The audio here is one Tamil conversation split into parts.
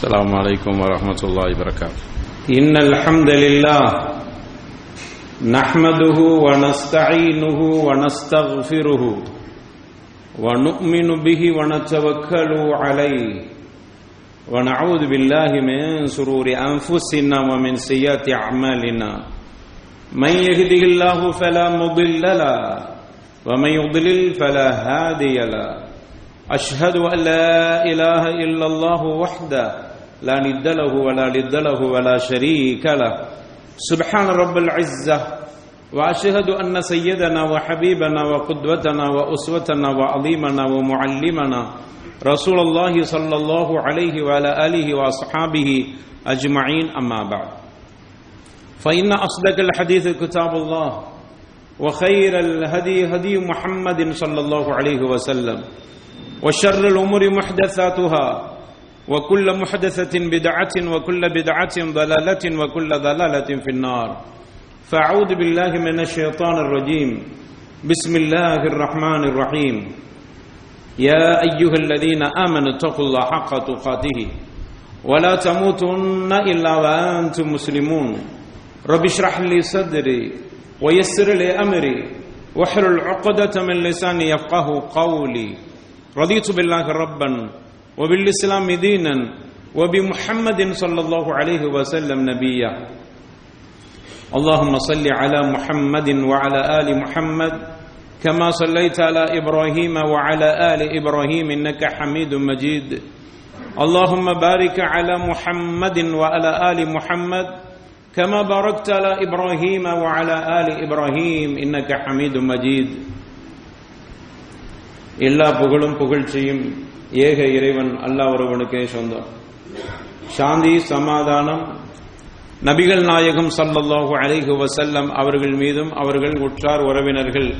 السلام عليكم ورحمة الله وبركاته. إن الحمد لله نحمده ونستعينه ونستغفره ونؤمن به ونتوكل عليه ونعوذ بالله من شرور أنفسنا ومن سيئات أعمالنا. من يهده الله فلا مضل له ومن يضلل فلا هادي له. أشهد أن لا إله إلا الله وحده لا ند له ولا ند له ولا شريك له. سبحان رب العزة. وأشهد أن سيدنا وحبيبنا وقدوتنا وأسوتنا وعظيمنا ومعلمنا رسول الله صلى الله عليه وعلى آله وأصحابه أجمعين. أما بعد. فإن أصدق الحديث كتاب الله وخير الهدي هدي محمد صلى الله عليه وسلم وشر الأمور محدثاتها وكل محدثة بدعة وكل بدعة ضلالة وكل ضلالة في النار. فأعوذ بالله من الشيطان الرجيم. بسم الله الرحمن الرحيم. يا أيها الذين آمنوا اتقوا الله حق تقاته. ولا تموتن إلا وأنتم مسلمون. رب اشرح لي صدري ويسر لي أمري. واحلل عقدة من لساني يفقه قولي. رضيت بالله ربا وبالإسلام دينا وبمحمد صلى الله عليه وسلم نبيا اللهم صل على محمد وعلى آل محمد كما صليت على إبراهيم وعلى آل إبراهيم إنك حميد مجيد اللهم بارك على محمد وعلى آل محمد كما باركت على إبراهيم وعلى آل إبراهيم إنك حميد مجيد எல்லா புகழும் புகழ்ச்சியும் ஏக இறைவன் அல்லாஹ் ஒருவனுக்கே சொந்தம். சாந்தி சமாதானம் நபிகள் நாயகம் சல்லல்லாஹு அலைஹு வசல்லம் அவர்கள் மீதும் அவர்கள் உற்றார் உறவினர்கள்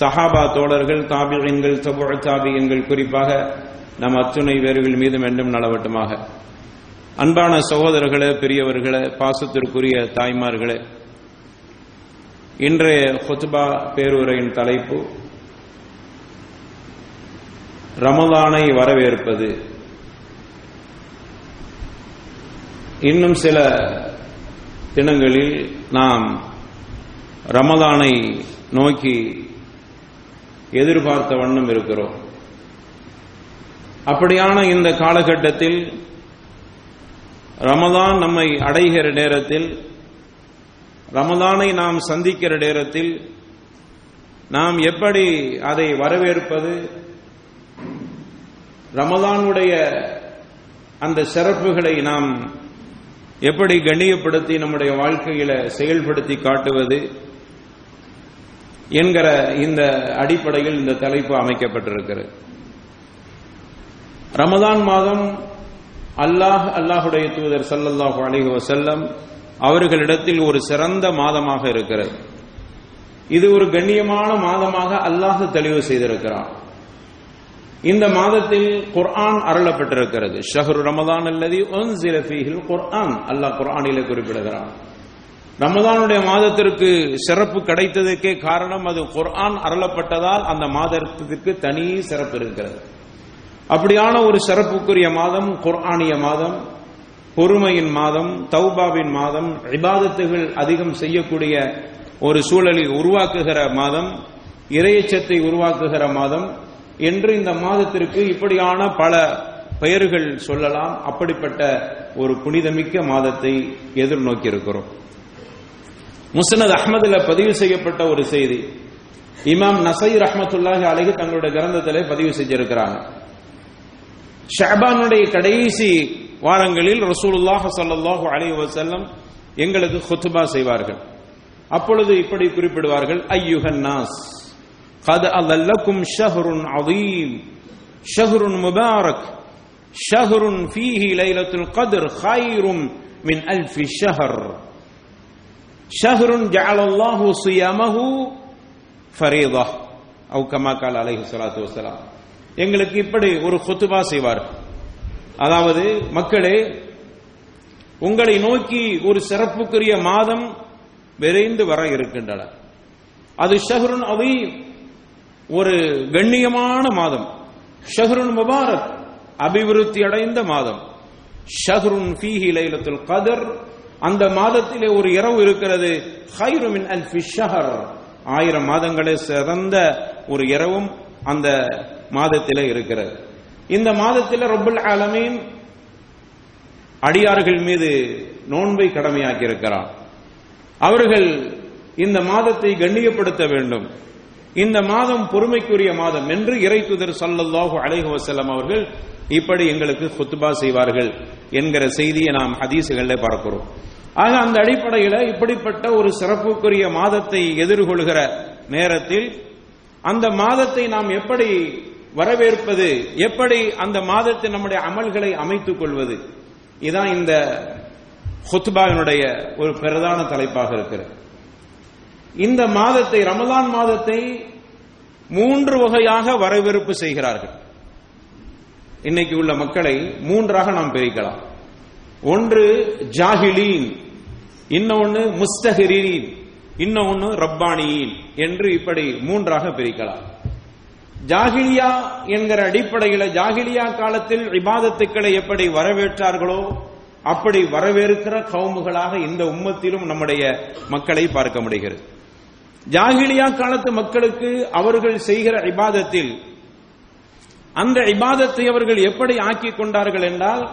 சஹாபா தோழர்கள் தாபியன்கள் தபு தாபியன்கள் குறிப்பாக நம் அத்துணை வேர்கள் மீதும் என்றும் நலவட்டமாக. அன்பான சகோதரர்களே பெரியவர்களே பாசத்திற்குரிய தாய்மார்களே இன்றைய ஹொத்துபா பேருரையின் தலைப்பு ரமலானை வரவேற்பது. இன்னும் சில தினங்களில் நாம் ரமலானை நோக்கி எதிர்பார்த்த வண்ணம் இருக்கிறோம். அப்படியான இந்த காலகட்டத்தில் ரமதான் நம்மை அடைகிற நேரத்தில் ரமதானை நாம் சந்திக்கிற நேரத்தில் நாம் எப்படி அதை வரவேற்பது ரமதானுடைய அந்த சிறப்புகளை நாம் எப்படி கண்ணியப்படுத்தி நம்முடைய வாழ்க்கையில செயல்படுத்தி காட்டுவது என்கிற இந்த அடிப்படையில் இந்த தலைப்பு அமைக்கப்பட்டிருக்கிறது. ரமதான் மாதம் அல்லாஹ் அல்லாஹுடைய தூதர் சல்லல்லாஹு அலிஹி வசல்லம் அவர்களிடத்தில் ஒரு சிறந்த மாதமாக இருக்கிறது. இது ஒரு கண்ணியமான மாதமாக அல்லாஹ் தெளிவு செய்திருக்கிறான். இந்த மாதத்தில் குர்ஆன் அருளப்பட்டிருக்கிறது. ஷஹரு ரமதான் அல்லது குர்ஆன். அல்லாஹ் குர்ஆனில குறிப்பிடுகிறான். ரமதானுடைய மாதத்திற்கு சிறப்பு கிடைத்ததற்கே காரணம் அது குர்ஆன் அருளப்பட்டதால் அந்த மாதத்திற்கு தனி சிறப்பு இருக்கிறது. அப்படியான ஒரு சிறப்புக்குரிய மாதம் குர்ஆனிய மாதம் பொறுமையின் மாதம் தௌபாவின் மாதம் இபாதத்துகள் அதிகம் செய்யக்கூடிய ஒரு சூழலில் உருவாக்குகிற மாதம் இறையச்சத்தை உருவாக்குகிற மாதம் என்று இந்த மாதத்திற்கு இப்படியான பல பெயர்கள் சொல்லலாம். அப்படிப்பட்ட ஒரு புனிதமிக்க மாதத்தை எதிர்நோக்கி இருக்கிறோம் முசனத் அஹமதுல பதிவு செய்யப்பட்ட ஒரு செய்தி. இமாம் நசை ரஹமத்துல்லாஹி அழகி தங்களுடைய கிரந்தத்திலே பதிவு செஞ்சிருக்கிறாங்க. ஷஹபானுடைய கடைசி வாரங்களில் ரசூலுல்லாஹ் சல்லாஹூ அலி வசல்லம் எங்களுக்கு ஹுத்துபா செய்வார்கள். அப்பொழுது இப்படி குறிப்பிடுவார்கள் ஐயுகன் நாஸ். قد أظلكم شهر عظيم شهر مبارك شهر فيه ليلة القدر خير من ألف شهر شهر جعل الله صيامه فريضة أو كما قال عليه الصلاة والسلام எங்களுக்கு இப்படி ஒரு கொத்துபா செய்வார் அதாவது மக்களே உங்களை நோக்கி ஒரு சிறப்புக்குரிய மாதம் விரைந்து வர இருக்கின்றன அது ஷஹருன் அவீம் ஒரு கண்ணியமான மாதம். ஷஹருன் முபாரக் அபிவிருத்தி அடைந்த மாதம். ஷஹ்ருன் ஃபீஹி லைலத்துல் கதர் அந்த மாதத்திலே ஒரு இரவு இருக்கிறது. ஹைரு அல் அல்ஃபி ஷஹர். ஆயிரம் மாதங்களே சிறந்த ஒரு இரவும் அந்த மாதத்திலே இருக்கிறது. இந்த மாதத்தில் ரொபுல் ஆலமீன் அடியார்கள் மீது நோன்பை கடமையாக்கி இருக்கிறார் அவர்கள் இந்த மாதத்தை கண்ணியப்படுத்த வேண்டும். இந்த மாதம் பொறுமைக்குரிய மாதம் என்று இறை தூதர் சல்லல்லாஹு அலைஹி அவர்கள் இப்படி எங்களுக்கு குத்துபா செய்வார்கள் என்கிற செய்தியை நாம் ஹதீசுகளில் பார்க்கிறோம். ஆக அந்த அடிப்படையில் இப்படிப்பட்ட ஒரு சிறப்புக்குரிய மாதத்தை எதிர்கொள்கிற நேரத்தில் அந்த மாதத்தை நாம் எப்படி வரவேற்பது எப்படி அந்த மாதத்தை நம்முடைய அமல்களை அமைத்துக் கொள்வது இதான் இந்த ஹுத்பாவினுடைய ஒரு பிரதான தலைப்பாக இருக்கிறது. இந்த மாதத்தை ரமலான் மாதத்தை மூன்று வகையாக வரவேற்பு செய்கிறார்கள். இன்னைக்கு உள்ள மக்களை மூன்றாக நாம் பிரிக்கலாம். ஒன்று ஜாஹிலீன் இன்னொன்னு முஸ்தஹிரீன் இன்னொன்னு ரப்பானியின் என்று இப்படி மூன்றாக பிரிக்கலாம். ஜாகிலியா என்கிற அடிப்படையில் ஜாகிலியா காலத்தில் இபாதத்துக்களை எப்படி வரவேற்றார்களோ அப்படி வரவேற்கிற கவுமுகளாக இந்த உம்மத்திலும் நம்முடைய மக்களை பார்க்க முடிகிறது. ஜாகிலியா காலத்து மக்களுக்கு அவர்கள் செய்கிற இபாதத்தில் அந்த இபாதத்தை அவர்கள் எப்படி ஆக்கி கொண்டார்கள் என்றால்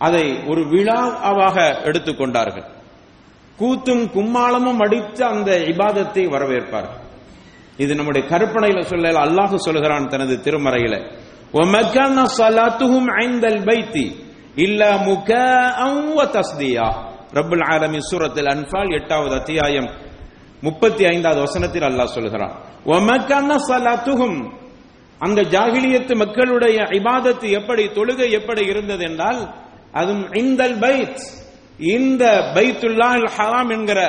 அதை ஒரு விழாவாக எடுத்துக்கொண்டார்கள் கூத்தும் கும்மாளமும் அடித்து அந்த இபாதத்தை வரவேற்பார்கள் இது நம்முடைய கற்பனையில சொல்ல அல்லாஹ் சொல்கிறான் தனது திருமறையில وَمَكَانَ صَلَاتُهُمْ عِنْدَ الْبَيْتِ إِلَّا مُكَاءً وَتَصْدِيًا ரப்புல் ஆலமீன் சூரத்தில் அன்பால் எட்டாவது அத்தியாயம் முப்பத்தி ஐந்தாவது வசனத்தில் அல்லாஹ் சொல்கிறான் ஒமக்கான சலாத்துகும் அந்த ஜாகிலியத்து மக்களுடைய இபாதத்து எப்படி தொழுகை எப்படி இருந்தது என்றால் அதுவும் இந்தல் பைத். இந்த பைத்துல்லா ஹராம் என்கிற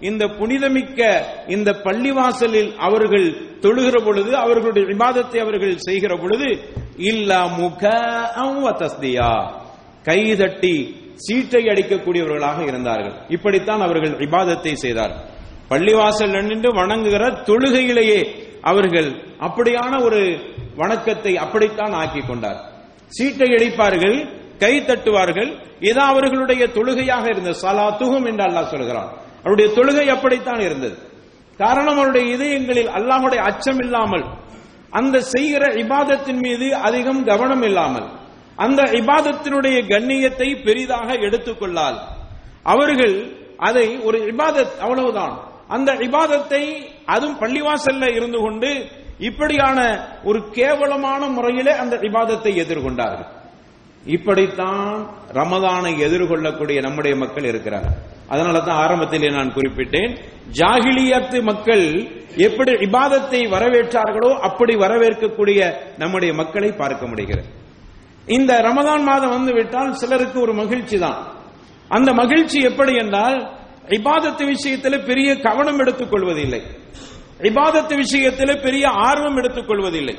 இந்த புனிதமிக்க இந்த பள்ளிவாசலில் அவர்கள் தொழுகிற பொழுது அவர்களுடைய விவாதத்தை அவர்கள் செய்கிற பொழுது இல்லா முக தஸ்தியா. கைதட்டி சீட்டை அடிக்கக்கூடியவர்களாக இருந்தார்கள். இப்படித்தான் அவர்கள் விவாதத்தை செய்தார்கள். பள்ளிவாசல் நின்று வணங்குகிற தொழுகையிலேயே அவர்கள் அப்படியான ஒரு வணக்கத்தை அப்படித்தான் ஆக்கி கொண்டார். சீட்டை அடிப்பார்கள் கை தட்டுவார்கள் இது அவர்களுடைய தொழுகையாக இருந்தது துகும் என்று அல்லாஹ் சொல்கிறான். அவருடைய தொழுகை அப்படித்தான் இருந்தது. காரணம் அவருடைய இதயங்களில் அல்லாஹுடைய அச்சம் இல்லாமல் அந்த செய்கிற இபாதத்தின் மீது அதிகம் கவனம் இல்லாமல் அந்த இபாதத்தினுடைய கண்ணியத்தை பெரிதாக எடுத்துக்கொள்ளால் அவர்கள் அதை ஒரு இபாதத் அவ்வளவுதான். அந்த இபாதத்தை அதுவும் பள்ளிவாசல்ல இருந்து கொண்டு இப்படியான ஒரு கேவலமான முறையிலே அந்த இபாதத்தை எதிர்கொண்டார்கள். இப்படித்தான் ரமதானை எதிர்கொள்ளக்கூடிய நம்முடைய மக்கள் இருக்கிறார்கள் அதனால தான் ஆரம்பத்திலே நான் குறிப்பிட்டேன் ஜாகிலியத்து மக்கள் எப்படி இபாதத்தை வரவேற்றார்களோ அப்படி வரவேற்கக்கூடிய நம்முடைய மக்களை பார்க்க முடிகிறது. இந்த ரமதான் மாதம் வந்து விட்டால் சிலருக்கு ஒரு மகிழ்ச்சி தான் அந்த மகிழ்ச்சி எப்படி என்றால் இபாதத்து விஷயத்தில் பெரிய கவனம் எடுத்துக் கொள்வதில்லை. இபாதத்து விஷயத்தில் பெரிய ஆர்வம் எடுத்துக் கொள்வதில்லை.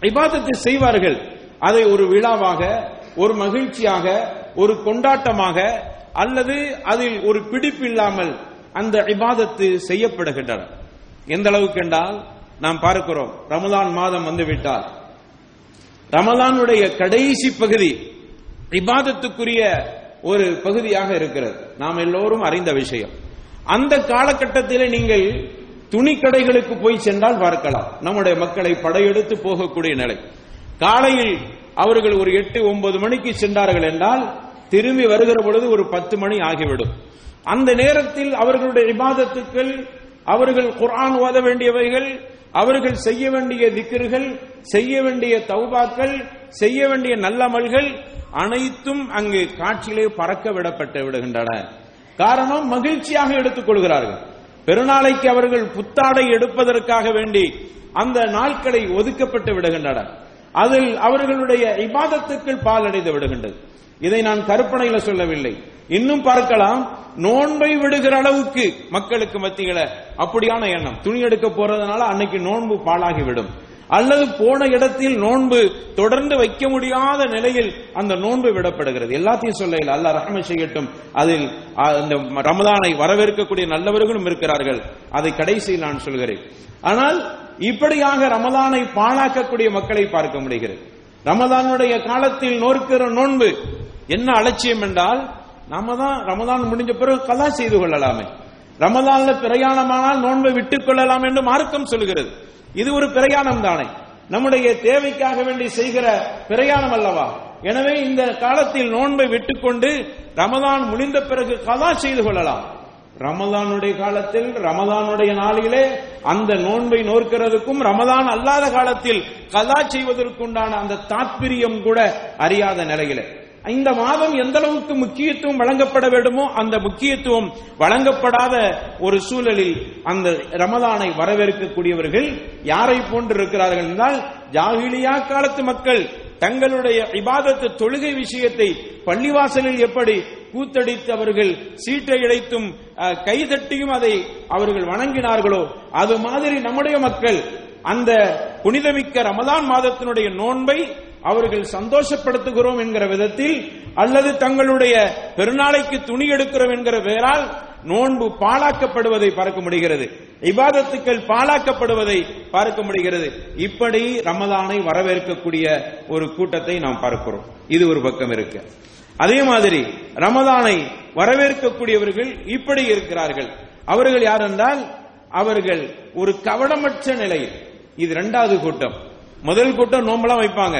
இபாதத்தை செய்வார்கள். அதை ஒரு விழாவாக ஒரு மகிழ்ச்சியாக ஒரு கொண்டாட்டமாக அல்லது அதில் ஒரு பிடிப்பு இல்லாமல் அந்த இபாதத்து செய்யப்படுகின்றன. எந்த அளவுக்கு என்றால் நாம் பார்க்கிறோம் ரமலான் மாதம் வந்துவிட்டால். ரமலானுடைய கடைசி பகுதி இபாதத்துக்குரிய ஒரு பகுதியாக இருக்கிறது. நாம் எல்லோரும் அறிந்த விஷயம். அந்த காலகட்டத்தில் நீங்கள் துணி கடைகளுக்கு போய் சென்றால் பார்க்கலாம். நம்முடைய மக்களை படையெடுத்து போகக்கூடிய நிலை. காலையில் அவர்கள் ஒரு எட்டு ஒன்பது மணிக்கு சென்றார்கள் என்றால் திரும்பி வருகிற பொழுது ஒரு பத்து மணி ஆகிவிடும். அந்த நேரத்தில் அவர்களுடைய விவாதத்துக்கள் அவர்கள் குரான் ஓத வேண்டியவைகள் அவர்கள் செய்ய வேண்டிய திக்கர்கள் செய்ய வேண்டிய தௌபாக்கள் செய்ய வேண்டிய நல்ல அமல்கள் அனைத்தும் அங்கு காட்சியிலே பறக்க விடப்பட்டு விடுகின்றன. காரணம் மகிழ்ச்சியாக எடுத்துக் கொள்கிறார்கள். பெருநாளைக்கு அவர்கள் புத்தாடை எடுப்பதற்காக வேண்டி அந்த நாட்களை ஒதுக்கப்பட்டு விடுகின்றன அதில் அவர்களுடைய இபாதத்துக்கள் பாலடைந்து விடுகின்றது. இதை நான் கற்பனையில சொல்லவில்லை. இன்னும் பார்க்கலாம். நோன்பை விடுகிற அளவுக்கு மக்களுக்கு மத்தியில அப்படியான எண்ணம். துணி எடுக்க போறதுனால அன்னைக்கு நோன்பு பாழாகிவிடும். அல்லது போன இடத்தில் நோன்பு தொடர்ந்து வைக்க முடியாத நிலையில் அந்த நோன்பு விடப்படுகிறது. எல்லாத்தையும் சொல்ல அல்ல ரஹமை செய்யட்டும். அதில் அந்த ரமதானை வரவேற்கக்கூடிய நல்லவர்களும் இருக்கிறார்கள். அதை கடைசியில் நான் சொல்கிறேன். ஆனால் இப்படியாக ரமதானை பாழாக்கக்கூடிய மக்களை பார்க்க முடிகிறது. ரமதானுடைய காலத்தில் நோக்கிற நோன்பு என்ன அலட்சியம் என்றால் நாம தான் ரமதான் முடிஞ்ச பிறகு கலா செய்து கொள்ளலாமே. ரமதான்ல பிரயாணமானால் நோன்பை விட்டுக் கொள்ளலாம் என்று மார்க்கம் சொல்கிறது. இது ஒரு பிரயாணம் தானே. நம்முடைய தேவைக்காக வேண்டி செய்கிற பிரயாணம் அல்லவா? எனவே இந்த காலத்தில் நோன்பை விட்டுக்கொண்டு ரமதான் முடிந்த பிறகு கதா செய்து கொள்ளலாம். ரமதானுடைய காலத்தில் ரமதானுடைய நாளிலே அந்த நோன்பை நோக்கிறதுக்கும் ரமதான் அல்லாத காலத்தில் கதா செய்வதற்குண்டான அந்த தாத்பரியம் கூட அறியாத நிலையிலே. இந்த மாதம் எந்த அளவுக்கு முக்கியத்துவம் வழங்கப்பட வேண்டுமோ அந்த முக்கியத்துவம் வழங்கப்படாத ஒரு சூழலில் அந்த ரமதானை வரவேற்கக்கூடியவர்கள் யாரை போன்று இருக்கிறார்கள் என்றால் ஜாகிலியா காலத்து மக்கள் தங்களுடைய இபாதத்து தொழுகை விஷயத்தை பள்ளிவாசலில் எப்படி கூத்தடித்து அவர்கள் சீட்டை இழைத்தும் கைதட்டியும் அதை அவர்கள் வணங்கினார்களோ அது மாதிரி நம்முடைய மக்கள் அந்த புனிதமிக்க ரமதான் மாதத்தினுடைய நோன்பை அவர்கள் சந்தோஷப்படுத்துகிறோம் என்கிற விதத்தில் அல்லது தங்களுடைய பெருநாளைக்கு துணி எடுக்கிறோம் என்கிற பெயரால் நோன்பு பாழாக்கப்படுவதை பார்க்க முடிகிறது. இபாதத்துக்கள் பாழாக்கப்படுவதை பார்க்க முடிகிறது. இப்படி ரமதானை வரவேற்கக்கூடிய ஒரு கூட்டத்தை நாம் பார்க்கிறோம். இது ஒரு பக்கம் இருக்கு. அதே மாதிரி ரமதானை வரவேற்கக்கூடியவர்கள் இப்படி இருக்கிறார்கள். அவர்கள் யார் என்றால் அவர்கள் ஒரு கவனமற்ற நிலையில். இது இரண்டாவது கூட்டம். முதல் கூட்டம் நோம்பலாம் வைப்பாங்க.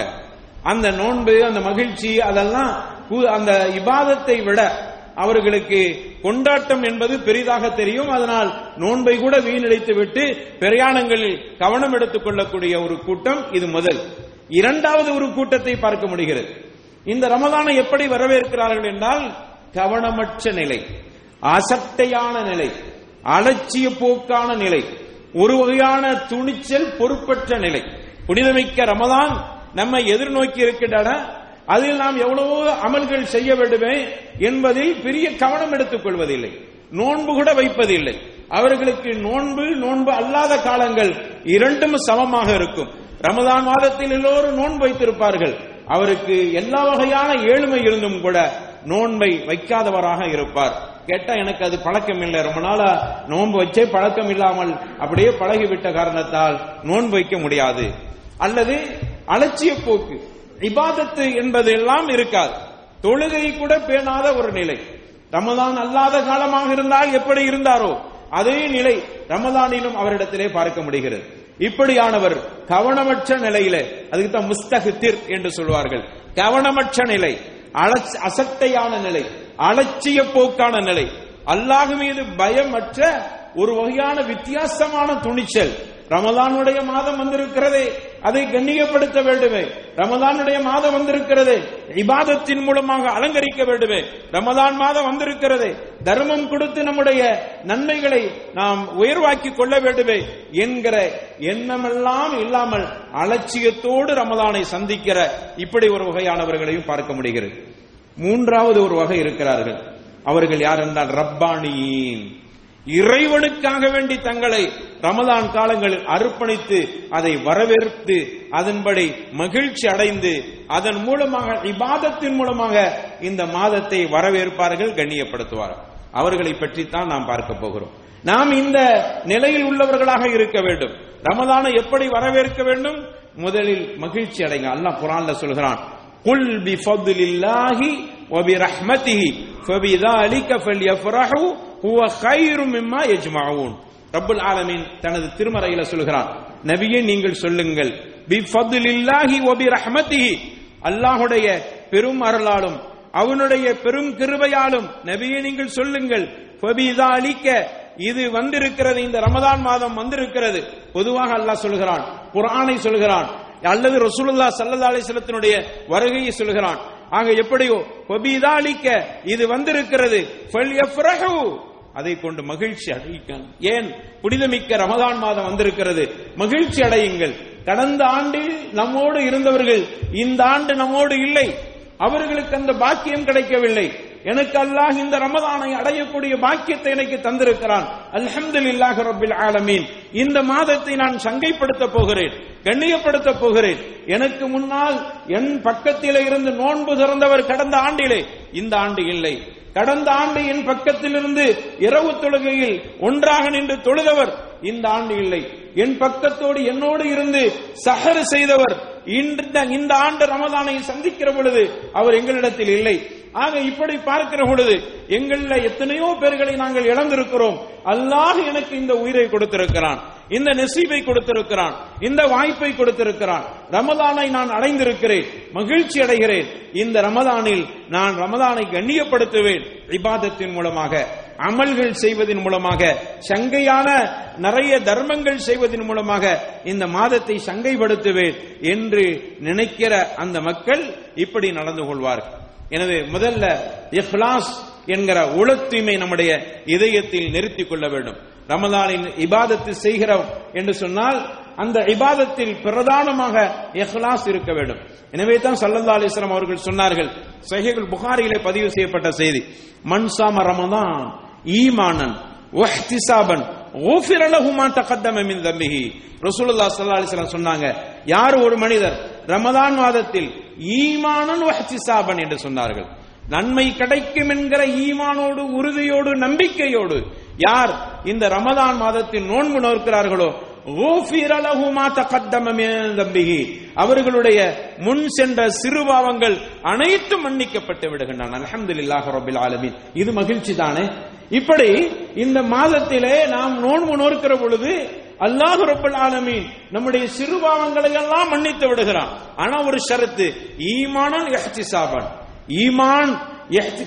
அந்த நோன்பு அந்த மகிழ்ச்சி அதெல்லாம் அந்த இபாதத்தை விட அவர்களுக்கு கொண்டாட்டம் என்பது பெரிதாக தெரியும். அதனால் நோன்பை கூட வீணடித்து விட்டு பிரயாணங்களில் கவனம் எடுத்துக் கொள்ளக்கூடிய ஒரு கூட்டம் இது முதல். இரண்டாவது ஒரு கூட்டத்தை பார்க்க முடிகிறது. இந்த ரமதானை எப்படி வரவேற்கிறார்கள் என்றால் கவனமற்ற நிலை அசட்டையான நிலை அலட்சிய போக்கான நிலை ஒரு வகையான துணிச்சல் பொறுப்பற்ற நிலை. புனிதமிக்க ரமதான் நம்மை எதிர்நோக்கி இருக்கின்றன. அதில் நாம் எவ்வளவோ அமல்கள் செய்ய வேண்டுமே என்பதில் பெரிய கவனம் எடுத்துக் கொள்வதில்லை. நோன்பு கூட வைப்பதில்லை. அவர்களுக்கு நோன்பு நோன்பு அல்லாத காலங்கள் இரண்டும் சமமாக இருக்கும். ரமதான் மாதத்தில் எல்லோரும் நோன்பு வைத்திருப்பார்கள். அவருக்கு எல்லா வகையான ஏழ்மை இருந்தும் கூட நோன்பை வைக்காதவராக இருப்பார். கேட்டா எனக்கு அது பழக்கம் இல்லை. ரொம்ப நாளா நோன்பு வச்சே பழக்கம் இல்லாமல் அப்படியே பழகிவிட்ட காரணத்தால் நோன்பு வைக்க முடியாது. அல்லது அலட்சிய போக்கு. இபாதத்து என்பது எல்லாம் இருக்காது. தொழுகை கூட பேணாத ஒரு நிலை. ரமதான் அல்லாத காலமாக இருந்தால் எப்படி இருந்தாரோ அதே நிலை ரமதானிலும் அவரிடத்திலே பார்க்க முடிகிறது. இப்படியானவர் கவனமற்ற நிலையில அதுக்கு தான் முஸ்தகித்திர் என்று சொல்வார்கள். கவனமற்ற நிலை அசட்டையான நிலை அலட்சிய போக்கான நிலை. அல்லாஹ் மீது பயமற்ற ஒரு வகையான வித்தியாசமான துணிச்சல். ரமதானுடைய மாதம் வந்திருக்கிறதே அதை கண்ணியப்படுத்த வேண்டுமே. ரமதானுடைய மாதம் வந்திருக்கிறது இபாதத்தின் மூலமாக அலங்கரிக்க வேண்டுமே. ரமதான் மாதம் வந்திருக்கிறது தர்மம் கொடுத்து நம்முடைய நன்மைகளை நாம் உயர்வாக்கி கொள்ள வேண்டுமே என்கிற எண்ணமெல்லாம் இல்லாமல் அலட்சியத்தோடு ரமதானை சந்திக்கிற இப்படி ஒரு வகையானவர்களையும் பார்க்க முடிகிறது. மூன்றாவது ஒரு வகை இருக்கிறார்கள். அவர்கள் யார் என்றால் ரப்பானியின். இறைவனுக்காக வேண்டி தங்களை ரமதான் காலங்களில் அர்ப்பணித்து அதை வரவேற்று அதன்படி மகிழ்ச்சி அடைந்து அதன் மூலமாக இபாதத்தின் மூலமாக இந்த மாதத்தை வரவேற்பார்கள் கண்ணியப்படுத்துவார்கள் அவர்களை பற்றித்தான் நாம் பார்க்க போகிறோம். நாம் இந்த நிலையில் உள்ளவர்களாக இருக்க வேண்டும். ரமதானை எப்படி வரவேற்க வேண்டும்? முதலில் மகிழ்ச்சி அடைங்க. அல்லாஹ் குரான்ல சொல்கிறான் குல் பி ஃபضலில்லாஹி வ பி ரஹ்மத்திஹி ஃபபிதாலிக ஃபல்யஃப்ரஹு ஹுவ கைரு மிம்மா யஜ்மஊன் ரப்புல் ஆலமீன் தனது திருமறையில சொல்கிறான் நபியே நீங்கள் சொல்லுங்கள் பி ஃபதுலில்லாஹி வ ரஹ்மத்திஹி அல்லாஹ்வுடைய பெரும் அருளாலும் அவனுடைய பெரும் கிருபையாலும் நபியே நீங்கள் சொல்லுங்கள் ஃபபிதாலிக்க இது வந்திருக்கிறது இந்த ரமதான் மாதம் வந்திருக்கிறது. பொதுவாக அல்லாஹ் சொல்கிறான் குரானை சொல்கிறான் அல்லது ரசூலுல்லா சல்லா அலைஹி வருகையை சொல்கிறான். ஆக எப்படியோ ஃபபிதாலிக இது வந்திருக்கிறது. அதை கொண்டு மகிழ்ச்சி அடையுங்கள். ஏன்? புனிதமிக்க ரமதான் மாதம் வந்திருக்கிறது. மகிழ்ச்சி அடையுங்கள். கடந்த ஆண்டில் நம்மோடு இருந்தவர்கள் இந்த ஆண்டு நம்மோடு இல்லை. அவர்களுக்கு அந்த பாக்கியம் கிடைக்கவில்லை. எனக்கு அல்லாஹ் இந்த ரமதானை அடையக்கூடிய பாக்கியத்தை எனக்கு தந்திருக்கிறான். அல்ஹம்துலில்லாஹி ரபில் ஆலமீன். இந்த மாதத்தை நான் சங்கைப்படுத்த போகிறேன் கண்ணியப்படுத்த போகிறேன். எனக்கு முன்னால் என் பக்கத்திலே இருந்து நோன்பு திறந்தவர் கடந்த ஆண்டிலே இந்த ஆண்டு இல்லை. கடந்த ஆண்டு என் பக்கத்திலிருந்து இரவு தொழுகையில் ஒன்றாக நின்று தொழுதவர் இந்த ஆண்டு இல்லை. என் பக்கத்தோடு என்னோடு இருந்து சஹர் செய்தவர் இந்த இந்த ஆண்டு ரமதானை சந்திக்கிற பொழுது அவர் எங்களிடத்தில் இல்லை. ஆக இப்படி பார்க்கிற பொழுது எங்கள எத்தனையோ பேர்களை நாங்கள் இழந்திருக்கிறோம். அல்லாஹ் எனக்கு இந்த உயிரை கொடுத்திருக்கிறான். இந்த நெசீபை கொடுத்திருக்கிறான். இந்த வாய்ப்பை கொடுத்திருக்கிறான். ரமதானை நான் அடைந்திருக்கிறேன். மகிழ்ச்சி அடைகிறேன். இந்த ரமதானில் நான் ரமதானை கண்ணியப்படுத்துவேன். இபாதத்தின் மூலமாக அமல்கள் செய்வதன் மூலமாக சங்கையான நிறைய தர்மங்கள் செய்வதன் மூலமாக இந்த மாதத்தை சங்கைப்படுத்துவேன் என்று நினைக்கிற அந்த மக்கள் இப்படி நடந்து கொள்வார்கள். எனவே முதல்ல இஹ்லாஸ் என்கிற உளத்தூய்மை நம்முடைய இதயத்தில் நிறுத்திக் கொள்ள வேண்டும். ரமதானின் இபாதத்து செய்கிறோம் என்று சொன்னால் அந்த இபாதத்தில் பிரதானமாக எஹ்லாஸ் இருக்க வேண்டும். எனவே தான் சல்லல்லா அலிஸ்லாம் அவர்கள் சொன்னார்கள் சஹிகுல் புகாரியிலே பதிவு செய்யப்பட்ட செய்தி மன்சாம ரமதான் ஈமானன் வஹ்திசாபன் சொன்னாங்க யார் ஒரு மனிதர் ரமதான் மாதத்தில் ஈமானன் என்று சொன்னார்கள். நன்மை கிடைக்கும் என்கிற ஈமானோடு உறுதியோடு நம்பிக்கையோடு யார் இந்த ரமதான் மாதத்தில் நோன்பு நோக்கிறார்களோ அவர்களுடைய முன் சென்ற சிறுபாவங்கள் அனைத்தும் மன்னிக்கப்பட்டு விடுகின்றன. அல்ஹம்துலில்லாஹ் ரபில் ஆலமீன். இது மகிழ்ச்சி தானே? இப்படி இந்த மாதத்திலே நாம் நோன்பு நோக்கிற பொழுது அல்லாஹு ரப்பல் ஆலமீன் நம்முடைய சிறுபாவங்களை எல்லாம் மன்னித்து விடுகிறான். ஆனா ஒரு ஷரத்து ஈமானன் இஹ்திசாபன் ஈமான்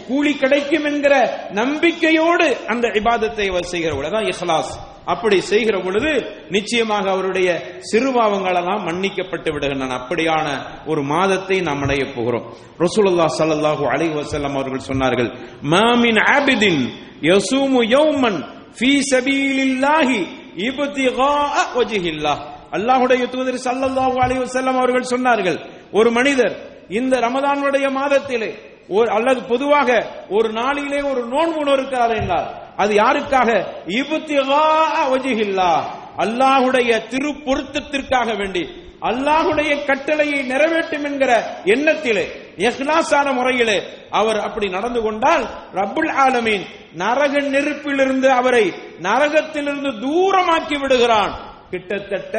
கூலி கிடைக்கும் என்கிற நம்பிக்கையோடு அந்த இபாதத்தை அவர் செய்கிற பொழுதுதான் இஹ்லாஸ். அப்படி செய்கிற பொழுது நிச்சயமாக அவருடைய சிறுபாவங்கள் எல்லாம் மன்னிக்கப்பட்டு விடுகின்றன. அப்படியான ஒரு மாதத்தை நாம் அடைய போகிறோம். ரசூலுல்லா சல்லாஹூ அலி வஸல்லம் அவர்கள் சொன்னார்கள் மாமின் ஆபிதின் யசூமு யௌமன் ஃபீ சபீலில்லாஹி இப்திகாஅ வஜ்ஹில்லாஹ். அல்லாஹ்வுடைய தூதர் சல்லல்லாஹு அலைஹி வஸல்லம் அவர்கள் சொன்னார்கள் ஒரு மனிதர் இந்த ரமதானுடைய மாதத்திலே ஒரு அல்லது பொதுவாக ஒரு நாளிலே ஒரு நோன்பு நோக்கிறார் என்றால் அது யாருக்காக? இப்திகாஅ வஜ்ஹில்லாஹ் அல்லாஹ்வுடைய திரு பொருத்தத்திற்காக வேண்டி அல்லாஹுடைய கட்டளையை நிறைவேற்றும் என்கிற எண்ணத்திலே எஹ்லாசான முறையிலே அவர் அப்படி நடந்து கொண்டால் ரபுல் ஆலமீன் நரக நெருப்பிலிருந்து அவரை நரகத்திலிருந்து தூரமாக்கி விடுகிறான். கிட்டத்தட்ட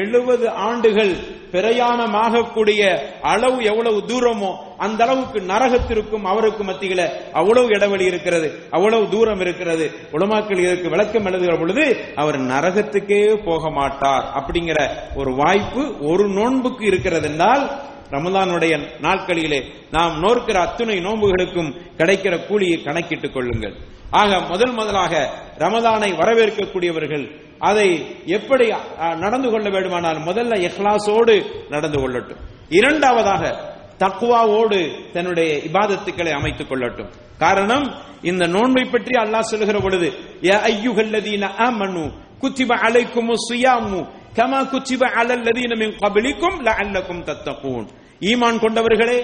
எழுபது ஆண்டுகள் பிரயாணமாகக்கூடிய அளவு எவ்வளவு தூரமோ அந்த அளவுக்கு நரகத்திற்கும் அவருக்கும் மத்தியில அவ்வளவு இடைவெளி இருக்கிறது அவ்வளவு தூரம் இருக்கிறது. உலமாக்கள் இதற்கு விளக்கம் எழுதுகிற பொழுது அவர் நரகத்துக்கே போக மாட்டார் அப்படிங்கிற ஒரு வாய்ப்பு ஒரு நோன்புக்கு இருக்கிறது என்றால் ரமதானுடைய நாட்களிலே நாம் நோக்கிற அத்துணை நோன்புகளுக்கும் கிடைக்கிற கூலியை கணக்கிட்டுக் கொள்ளுங்கள். ஆக முதல் முதலாக ரமதானை வரவேற்கக்கூடியவர்கள் அதை எப்படி அஹ், நடந்து கொள்ள வேண்டுமானால் முதல்ல எஹ்லாசோடு நடந்து கொள்ளட்டும். இரண்டாவதாக தக்குவாவோடு தன்னுடைய இபாதத்துக்களை அமைத்துக் கொள்ளட்டும். காரணம் இந்த நோன்பை பற்றி அல்லாஹ் சொல்லுகிற பொழுது குத்திப அலைக்கும் சுயாமு கமா குத்திப அலல்லதீன மின் கபிலிக்கும் லஅல்லக்கும் தத்தகூன். ஈமான் கொண்டவர்களே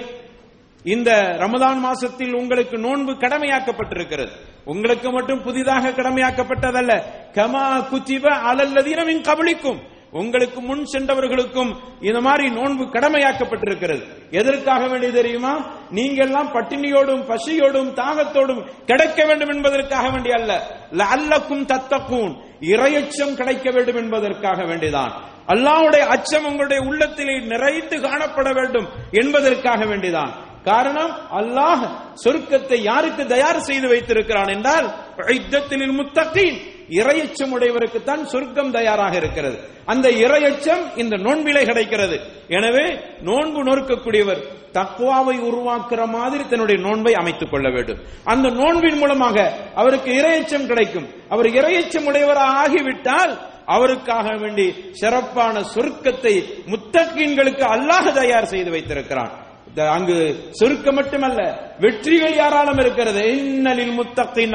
இந்த ரமதான் மாசத்தில் உங்களுக்கு நோன்பு கடமையாக்கப்பட்டிருக்கிறது. உங்களுக்கு மட்டும் புதிதாக கடமையாக்கப்பட்டதல்ல. கமா குத்திப அலல்லதீனமின் மின் உங்களுக்கு முன் சென்றவர்களுக்கும் இந்த மாதிரி நோன்பு கடமையாக்கப்பட்டிருக்கிறது. எதற்காக வேண்டி தெரியுமா? நீங்க எல்லாம் பட்டினியோடும் பசியோடும் தாகத்தோடும் கிடைக்க வேண்டும் என்பதற்காக வேண்டிய அல்ல. அல்லக்கும் தத்தக்கும் இரையச்சம் கிடைக்க வேண்டும் என்பதற்காக வேண்டிதான். அல்லாவுடைய அச்சம் உங்களுடைய உள்ளத்திலே நிறைந்து காணப்பட வேண்டும் என்பதற்காக வேண்டிதான். காரணம் அல்லாஹ் சொர்க்கத்தை யாருக்கு தயார் செய்து வைத்திருக்கிறான் என்றால் இத்தத்தில் முத்தகீன் இரையச்சம் உடையவருக்கு தான் சொர்க்கம் தயாராக இருக்கிறது. அந்த இரையச்சம் இந்த நோன்பிலே கிடைக்கிறது. எனவே நோன்பு நோற்கக்கூடியவர் தக்குவாவை உருவாக்குற மாதிரி தன்னுடைய நோன்பை அமைத்துக் கொள்ள வேண்டும். அந்த நோன்பின் மூலமாக அவருக்கு இரையச்சம் கிடைக்கும். அவர் இரையச்சம் உடையவராக ஆகிவிட்டால் அவருக்காக வேண்டி சிறப்பான சொர்க்கத்தை முத்தக்கீன்களுக்கு அல்லாஹ் தயார் செய்து வைத்திருக்கிறான். அங்கு சுருக்கம் மட்டுமல்ல வெற்றிகள் யாராலும் இருக்கிறது. இன்னலில் முத்தக்கின்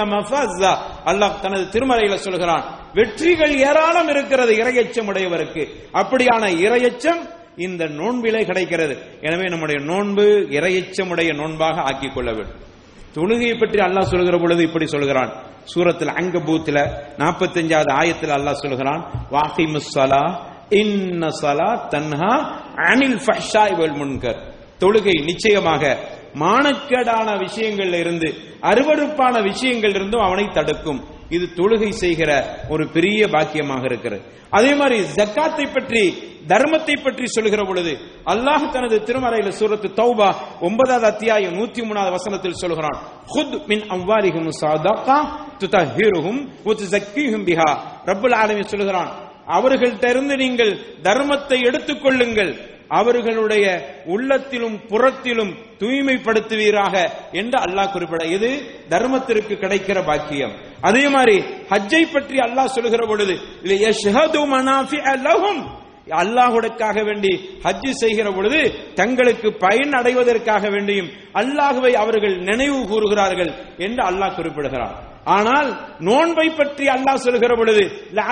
அல்லாஹ் தனது திருமறையில சொல்கிறான். வெற்றிகள் ஏராளம் இருக்கிறது இரையச்சம் உடையவருக்கு. அப்படியான இரையச்சம் இந்த நோன்பிலே கிடைக்கிறது. எனவே நம்முடைய நோன்பு இரையச்சமுடைய நோன்பாக ஆக்கிக் கொள்ள வேண்டும். தொழுகையை பற்றி அல்லாஹ் சொல்கிற பொழுது இப்படி சொல்கிறான். சூரத்தில் அங்கபூத்துல நாற்பத்தஞ்சாவது ஆயத்தில் அல்லாஹ் சொல்கிறான் வாஹிமுசலா ஸலா இன்ன தன்ஹா அனில் ஃபஷாய் வல் முன்கர். தொழுகை நிச்சயமாக மானக்கேடான விஷயங்கள்ல இருந்து அருவருப்பான விஷயங்கள் இருந்தும் அவனை தடுக்கும். இது தொழுகை செய்கிற ஒரு பெரிய பாக்கியமாக இருக்கிறது. அதே மாதிரி ஜக்காத்தை பற்றி தர்மத்தை பற்றி சொல்கிற பொழுது அல்லாஹ் தனது திருமறையில சூரத்து தௌபா ஒன்பதாவது அத்தியாயம் நூத்தி மூணாவது வசனத்தில் சொல்கிறான் ஹுத் மின் அம்வாலிஹும் சாதகா துதஹிருஹும் வதுஸக்கிஹும் பிஹா. ரப்பல் ஆலமீன் சொல்கிறான் அவர்கள்ட்ட இருந்து நீங்கள் தர்மத்தை எடுத்துக்கொள்ளுங்கள். அவர்களுடைய உள்ளத்திலும் புறத்திலும் தூய்மைப்படுத்துவீராக என்று அல்லாஹ் குறிப்பிட இது தர்மத்திற்கு கிடைக்கிற பாக்கியம். அதே மாதிரி ஹஜ்ஜை பற்றி அல்லாஹ் சொல்லுகிற பொழுது அல்லாஹுடக்காக வேண்டி ஹஜ்ஜு செய்கிற பொழுது தங்களுக்கு பயன் அடைவதற்காக வேண்டியும் அல்லாஹுவை அவர்கள் நினைவு கூறுகிறார்கள் என்று அல்லாஹ் குறிப்பிடுகிறார் ஆனால் நோன்பை பற்றி அல்லாஹ் சொல்கிற பொழுது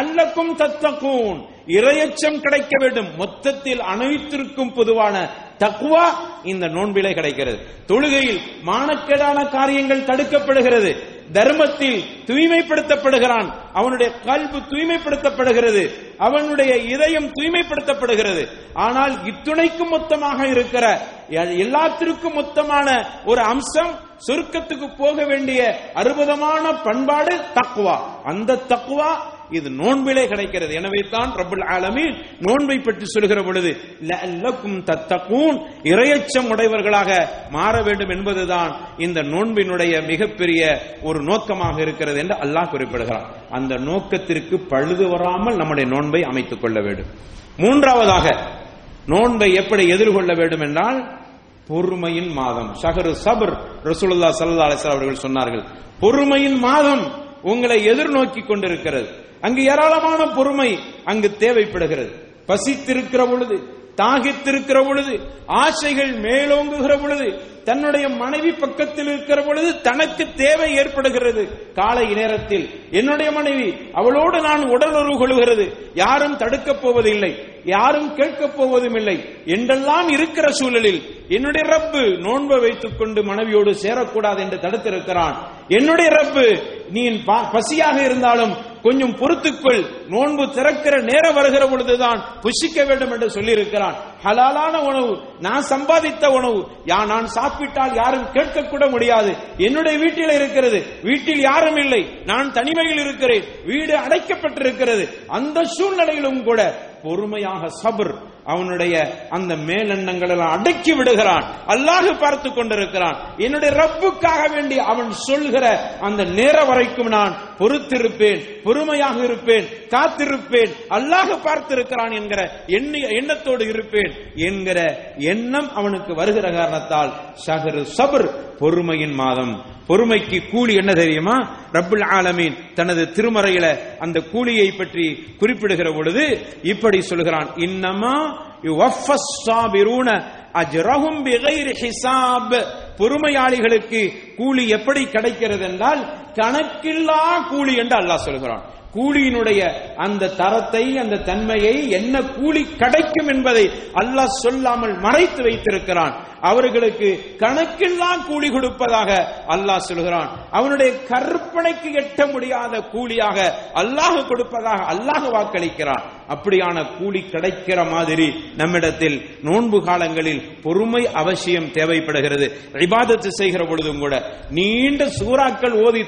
அல்லக்கும் தத்தக்கும் இரையச்சம் கிடைக்க வேண்டும். மொத்தத்தில் அனைத்திற்கும் பொதுவான தக்குவா இந்த நோன்பிலே கிடைக்கிறது. தொழுகையில் மானக்கேடான காரியங்கள் தடுக்கப்படுகிறது. தர்மத்தில் தூய்மைப்படுத்தப்படுகிறான். அவனுடைய கல்வி தூய்மைப்படுத்தப்படுகிறது. அவனுடைய இதயம் தூய்மைப்படுத்தப்படுகிறது. ஆனால் இத்துணைக்கும் மொத்தமாக இருக்கிற எல்லாத்திற்கும் மொத்தமான ஒரு அம்சம் சொர்க்கத்துக்கு போக வேண்டிய அற்புதமான பண்பாடு தக்குவா. அந்த தக்குவா இது நோன்பிலே கிடைக்கிறது. எனவே தான் ரபுல் ஆலமீன் நோன்பை பற்றி சொல்கிற பொழுது லஅல்லக்கும் தத்தகூன் இரையச்சம் உடையவர்களாக மாற வேண்டும் என்பதுதான் இந்த நோன்பினுடைய மிகப்பெரிய ஒரு நோக்கமாக இருக்கிறது என்று அல்லாஹ் குறிப்பிடுகிறார் அந்த நோக்கத்திற்கு பழுது வராமல் நம்முடைய நோன்பை அமைத்துக் கொள்ள வேண்டும். மூன்றாவதாக நோன்பை எப்படி எதிர்கொள்ள வேண்டும் என்றால் பொறுமையின் மாதம். ஷஹரு சபர் ரசூலுல்லா சல்லா அலிஸ்லாம் அவர்கள் சொன்னார்கள் பொறுமையின் மாதம் உங்களை எதிர்நோக்கி கொண்டிருக்கிறது. அங்கு ஏராளமான பொறுமை அங்கு தேவைப்படுகிறது. பசித்திருக்கிற பொழுது தாகித்திருக்கிற பொழுது ஆசைகள் மேலோங்குகிற பொழுது தன்னுடைய மனைவி பக்கத்தில் இருக்கிற பொழுது தனக்கு தேவை ஏற்படுகிறது. காலை நேரத்தில் என்னுடைய மனைவி அவளோடு நான் உடல் உறவு கொள்கிறது. யாரும் தடுக்கப் போவதில்லை யாரும் கேட்கப் போவதும் இல்லை. என்றெல்லாம் இருக்கிற சூழலில் என்னுடைய ரப்பு நோன்பை வைத்துக் கொண்டு மனைவியோடு சேரக்கூடாது என்று தடுத்திருக்கிறான். என்னுடைய ரப்பு நீ பசியாக இருந்தாலும் கொஞ்சம் பொறுத்துக்கொள். நோன்பு திறக்கிற நேரம் வருகிற பொழுதுதான் புஷிக்க வேண்டும் என்று சொல்லியிருக்கிறான். ஹலாலான உணவு நான் சம்பாதித்த உணவு யா நான் சாப்பிட்டால் யாரும் கேட்கக்கூட முடியாது. என்னுடைய வீட்டில் இருக்கிறது வீட்டில் யாரும் இல்லை. நான் தனிமையில் இருக்கிறேன் வீடு அடைக்கப்பட்டிருக்கிறது. அந்த சூழ்நிலையிலும் கூட பொறுமையாக சபர் அவனுடைய அந்த மேலெண்ணங்கள் எல்லாம் அடக்கி விடுகிறான். அல்லாஹு பார்த்து கொண்டிருக்கிறான். என்னுடைய ரப்புக்காக வேண்டி அவன் சொல்கிற அந்த நேர வரைக்கும் நான் பொறுத்திருப்பேன் பொறுமையாக இருப்பேன் காத்திருப்பேன் அல்லாஹ் பார்த்திருக்கிறான் என்கிற எண்ணத்தோடு இருப்பேன் என்கிற எண்ணம் அவனுக்கு வருகிற காரணத்தால் ஷஹரு சபர் பொறுமையின் மாதம். பொறுமைக்கு கூலி என்ன தெரியுமா? ரப்புல் ஆலமீன் தனது திருமறையில அந்த கூலியை பற்றி குறிப்பிடுகிற பொழுது இப்படி சொல்கிறான். இன்னமா அஜ்ரஹும் பிகைர் ஹிசாப். பொறுமையாளிகளுக்கு கூலி எப்படி கிடைக்கிறது என்றால் கணக்கில்லா கூலி என்று அல்லாஹ் சொல்கிறான். கூலியினுடைய அந்த தரத்தை அந்த தன்மையை என்ன கூலி கிடைக்கும் என்பதை அல்லாஹ் சொல்லாமல் மறைத்து வைத்திருக்கிறான். அவர்களுக்கு கணக்கில்லா கூலி கொடுப்பதாக அல்லாஹ் சொல்கிறான். அவனுடைய கற்பனைக்கு எட்ட முடியாத கூலியாக அல்லாஹ் கொடுப்பதாக அல்லாஹ் வாக்களிக்கிறான். அப்படியான கூலி கிடைக்கிற மாதிரி நம்மிடத்தில் நோன்பு காலங்களில் பொறுமை அவசியம் தேவைப்படுகிறது. இபாதத்து செய்கிற பொழுதும் கூட நீண்ட சூறாக்கள் ஓதி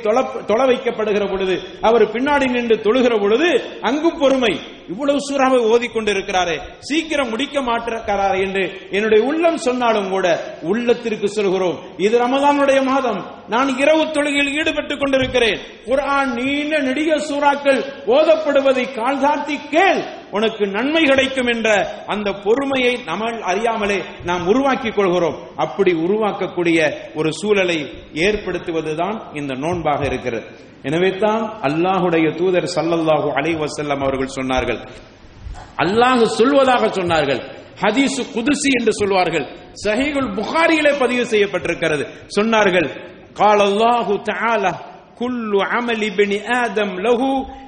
தொலை வைக்கப்படுகிற பொழுது அவர் பின்னாடி நின்று தொழுகிற பொழுது அங்கும் பொறுமை. இவ்வளவு சூறாவை ஓதிக்கொண்டிருக்கிறாரே சீக்கிரம் முடிக்க மாட்டிருக்கிறாரே என்று என்னுடைய உள்ளம் சொன்னாலும் கூட உள்ளத்திற்கு சொல்கிறோம். இது ரமதானுடைய மாதம். நான் இரவு தொழுகையில் ஈடுபட்டுக் கொண்டிருக்கிறேன். குரான் நீண்ட நெடிய சூறாக்கள் ஓதப்படுவதை கால்தாத்தி கேள். உனக்கு நன்மை கிடைக்கும் என்ற அந்த பொறுமையை நம்ம அறியாமலே நாம் உருவாக்கிக் கொள்கிறோம். அப்படி உருவாக்கக்கூடிய ஒரு சூழலை ஏற்படுத்துவதுதான் இந்த நோன்பாக இருக்கிறது. எனவே தான் அல்லாஹுடைய தூதர் சல்லல்லாஹு அலை வசல்லம் அவர்கள் சொன்னார்கள் அல்லாஹ் சொல்வதாக சொன்னார்கள் ஹதீசு குதுசி என்று சொல்வார்கள் சஹீகுல் புகாரியிலே பதிவு செய்யப்பட்டிருக்கிறது சொன்னார்கள் قال الله تعالى كل عمل ابن آدم له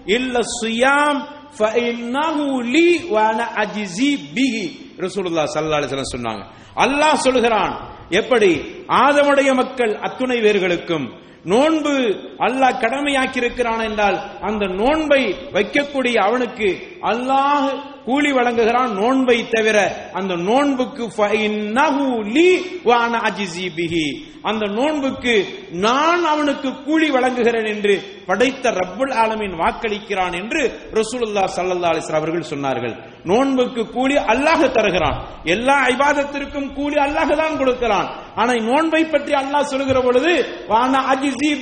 إلا الصيام فإنه لي وأنا أجزي به رسول الله صلى الله عليه وسلم சொன்னாங்க அல்லாஹ் சொல்கிறான் எப்படி ஆதமுடைய மக்கள் அத்துணை பேர்களுக்கும் நோன்பு அல்லாஹ் கடமையாக்கி இருக்கிறான் என்றால் அந்த நோன்பை வைக்கக்கூடிய அவனுக்கு அல்லாஹ் கூலி வழங்குகிறான் நோன்பை தவிர அந்த நோன்புக்கு பிஹி. அந்த நோன்புக்கு நான் அவனுக்கு கூலி வழங்குகிறேன் என்று படைத்த ரப்புல் ஆலமின் வாக்களிக்கிறான் என்று ரசூலுல்லா ஸல்லல்லாஹு அலைஹி அவர்கள் சொன்னார்கள். நோன்புக்கு கூலி அல்லாஹ் தருகிறான். எல்லா ஐபாதத்திற்கும் கூலி அல்லாஹ் தான் கொடுக்கிறான். ஆனா நோன்பை பற்றி அல்லாஹ் சொல்லுகிற பொழுது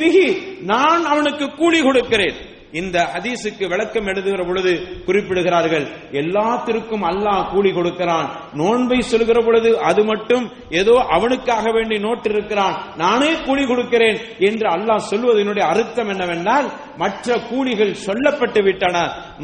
பிஹி நான் அவனுக்கு கூலி கொடுக்கிறேன். இந்த ஹதீஸுக்கு விளக்கம் எழுதுகிற பொழுது குறிப்பிடுகிறார்கள் எல்லாத்திற்கும் அல்லாஹ் கூலி கொடுக்கிறான். நோன்பை சொல்கிற பொழுது அது மட்டும் ஏதோ அவனுக்காக வேண்டி நோட்டு இருக்கிறான் நானே கூலி கொடுக்கிறேன் என்று அல்லாஹ் சொல்வதனுடைய அர்த்தம் என்னவென்றால் மற்ற கூலிகள் சொல்லப்பட்டு விட்டன.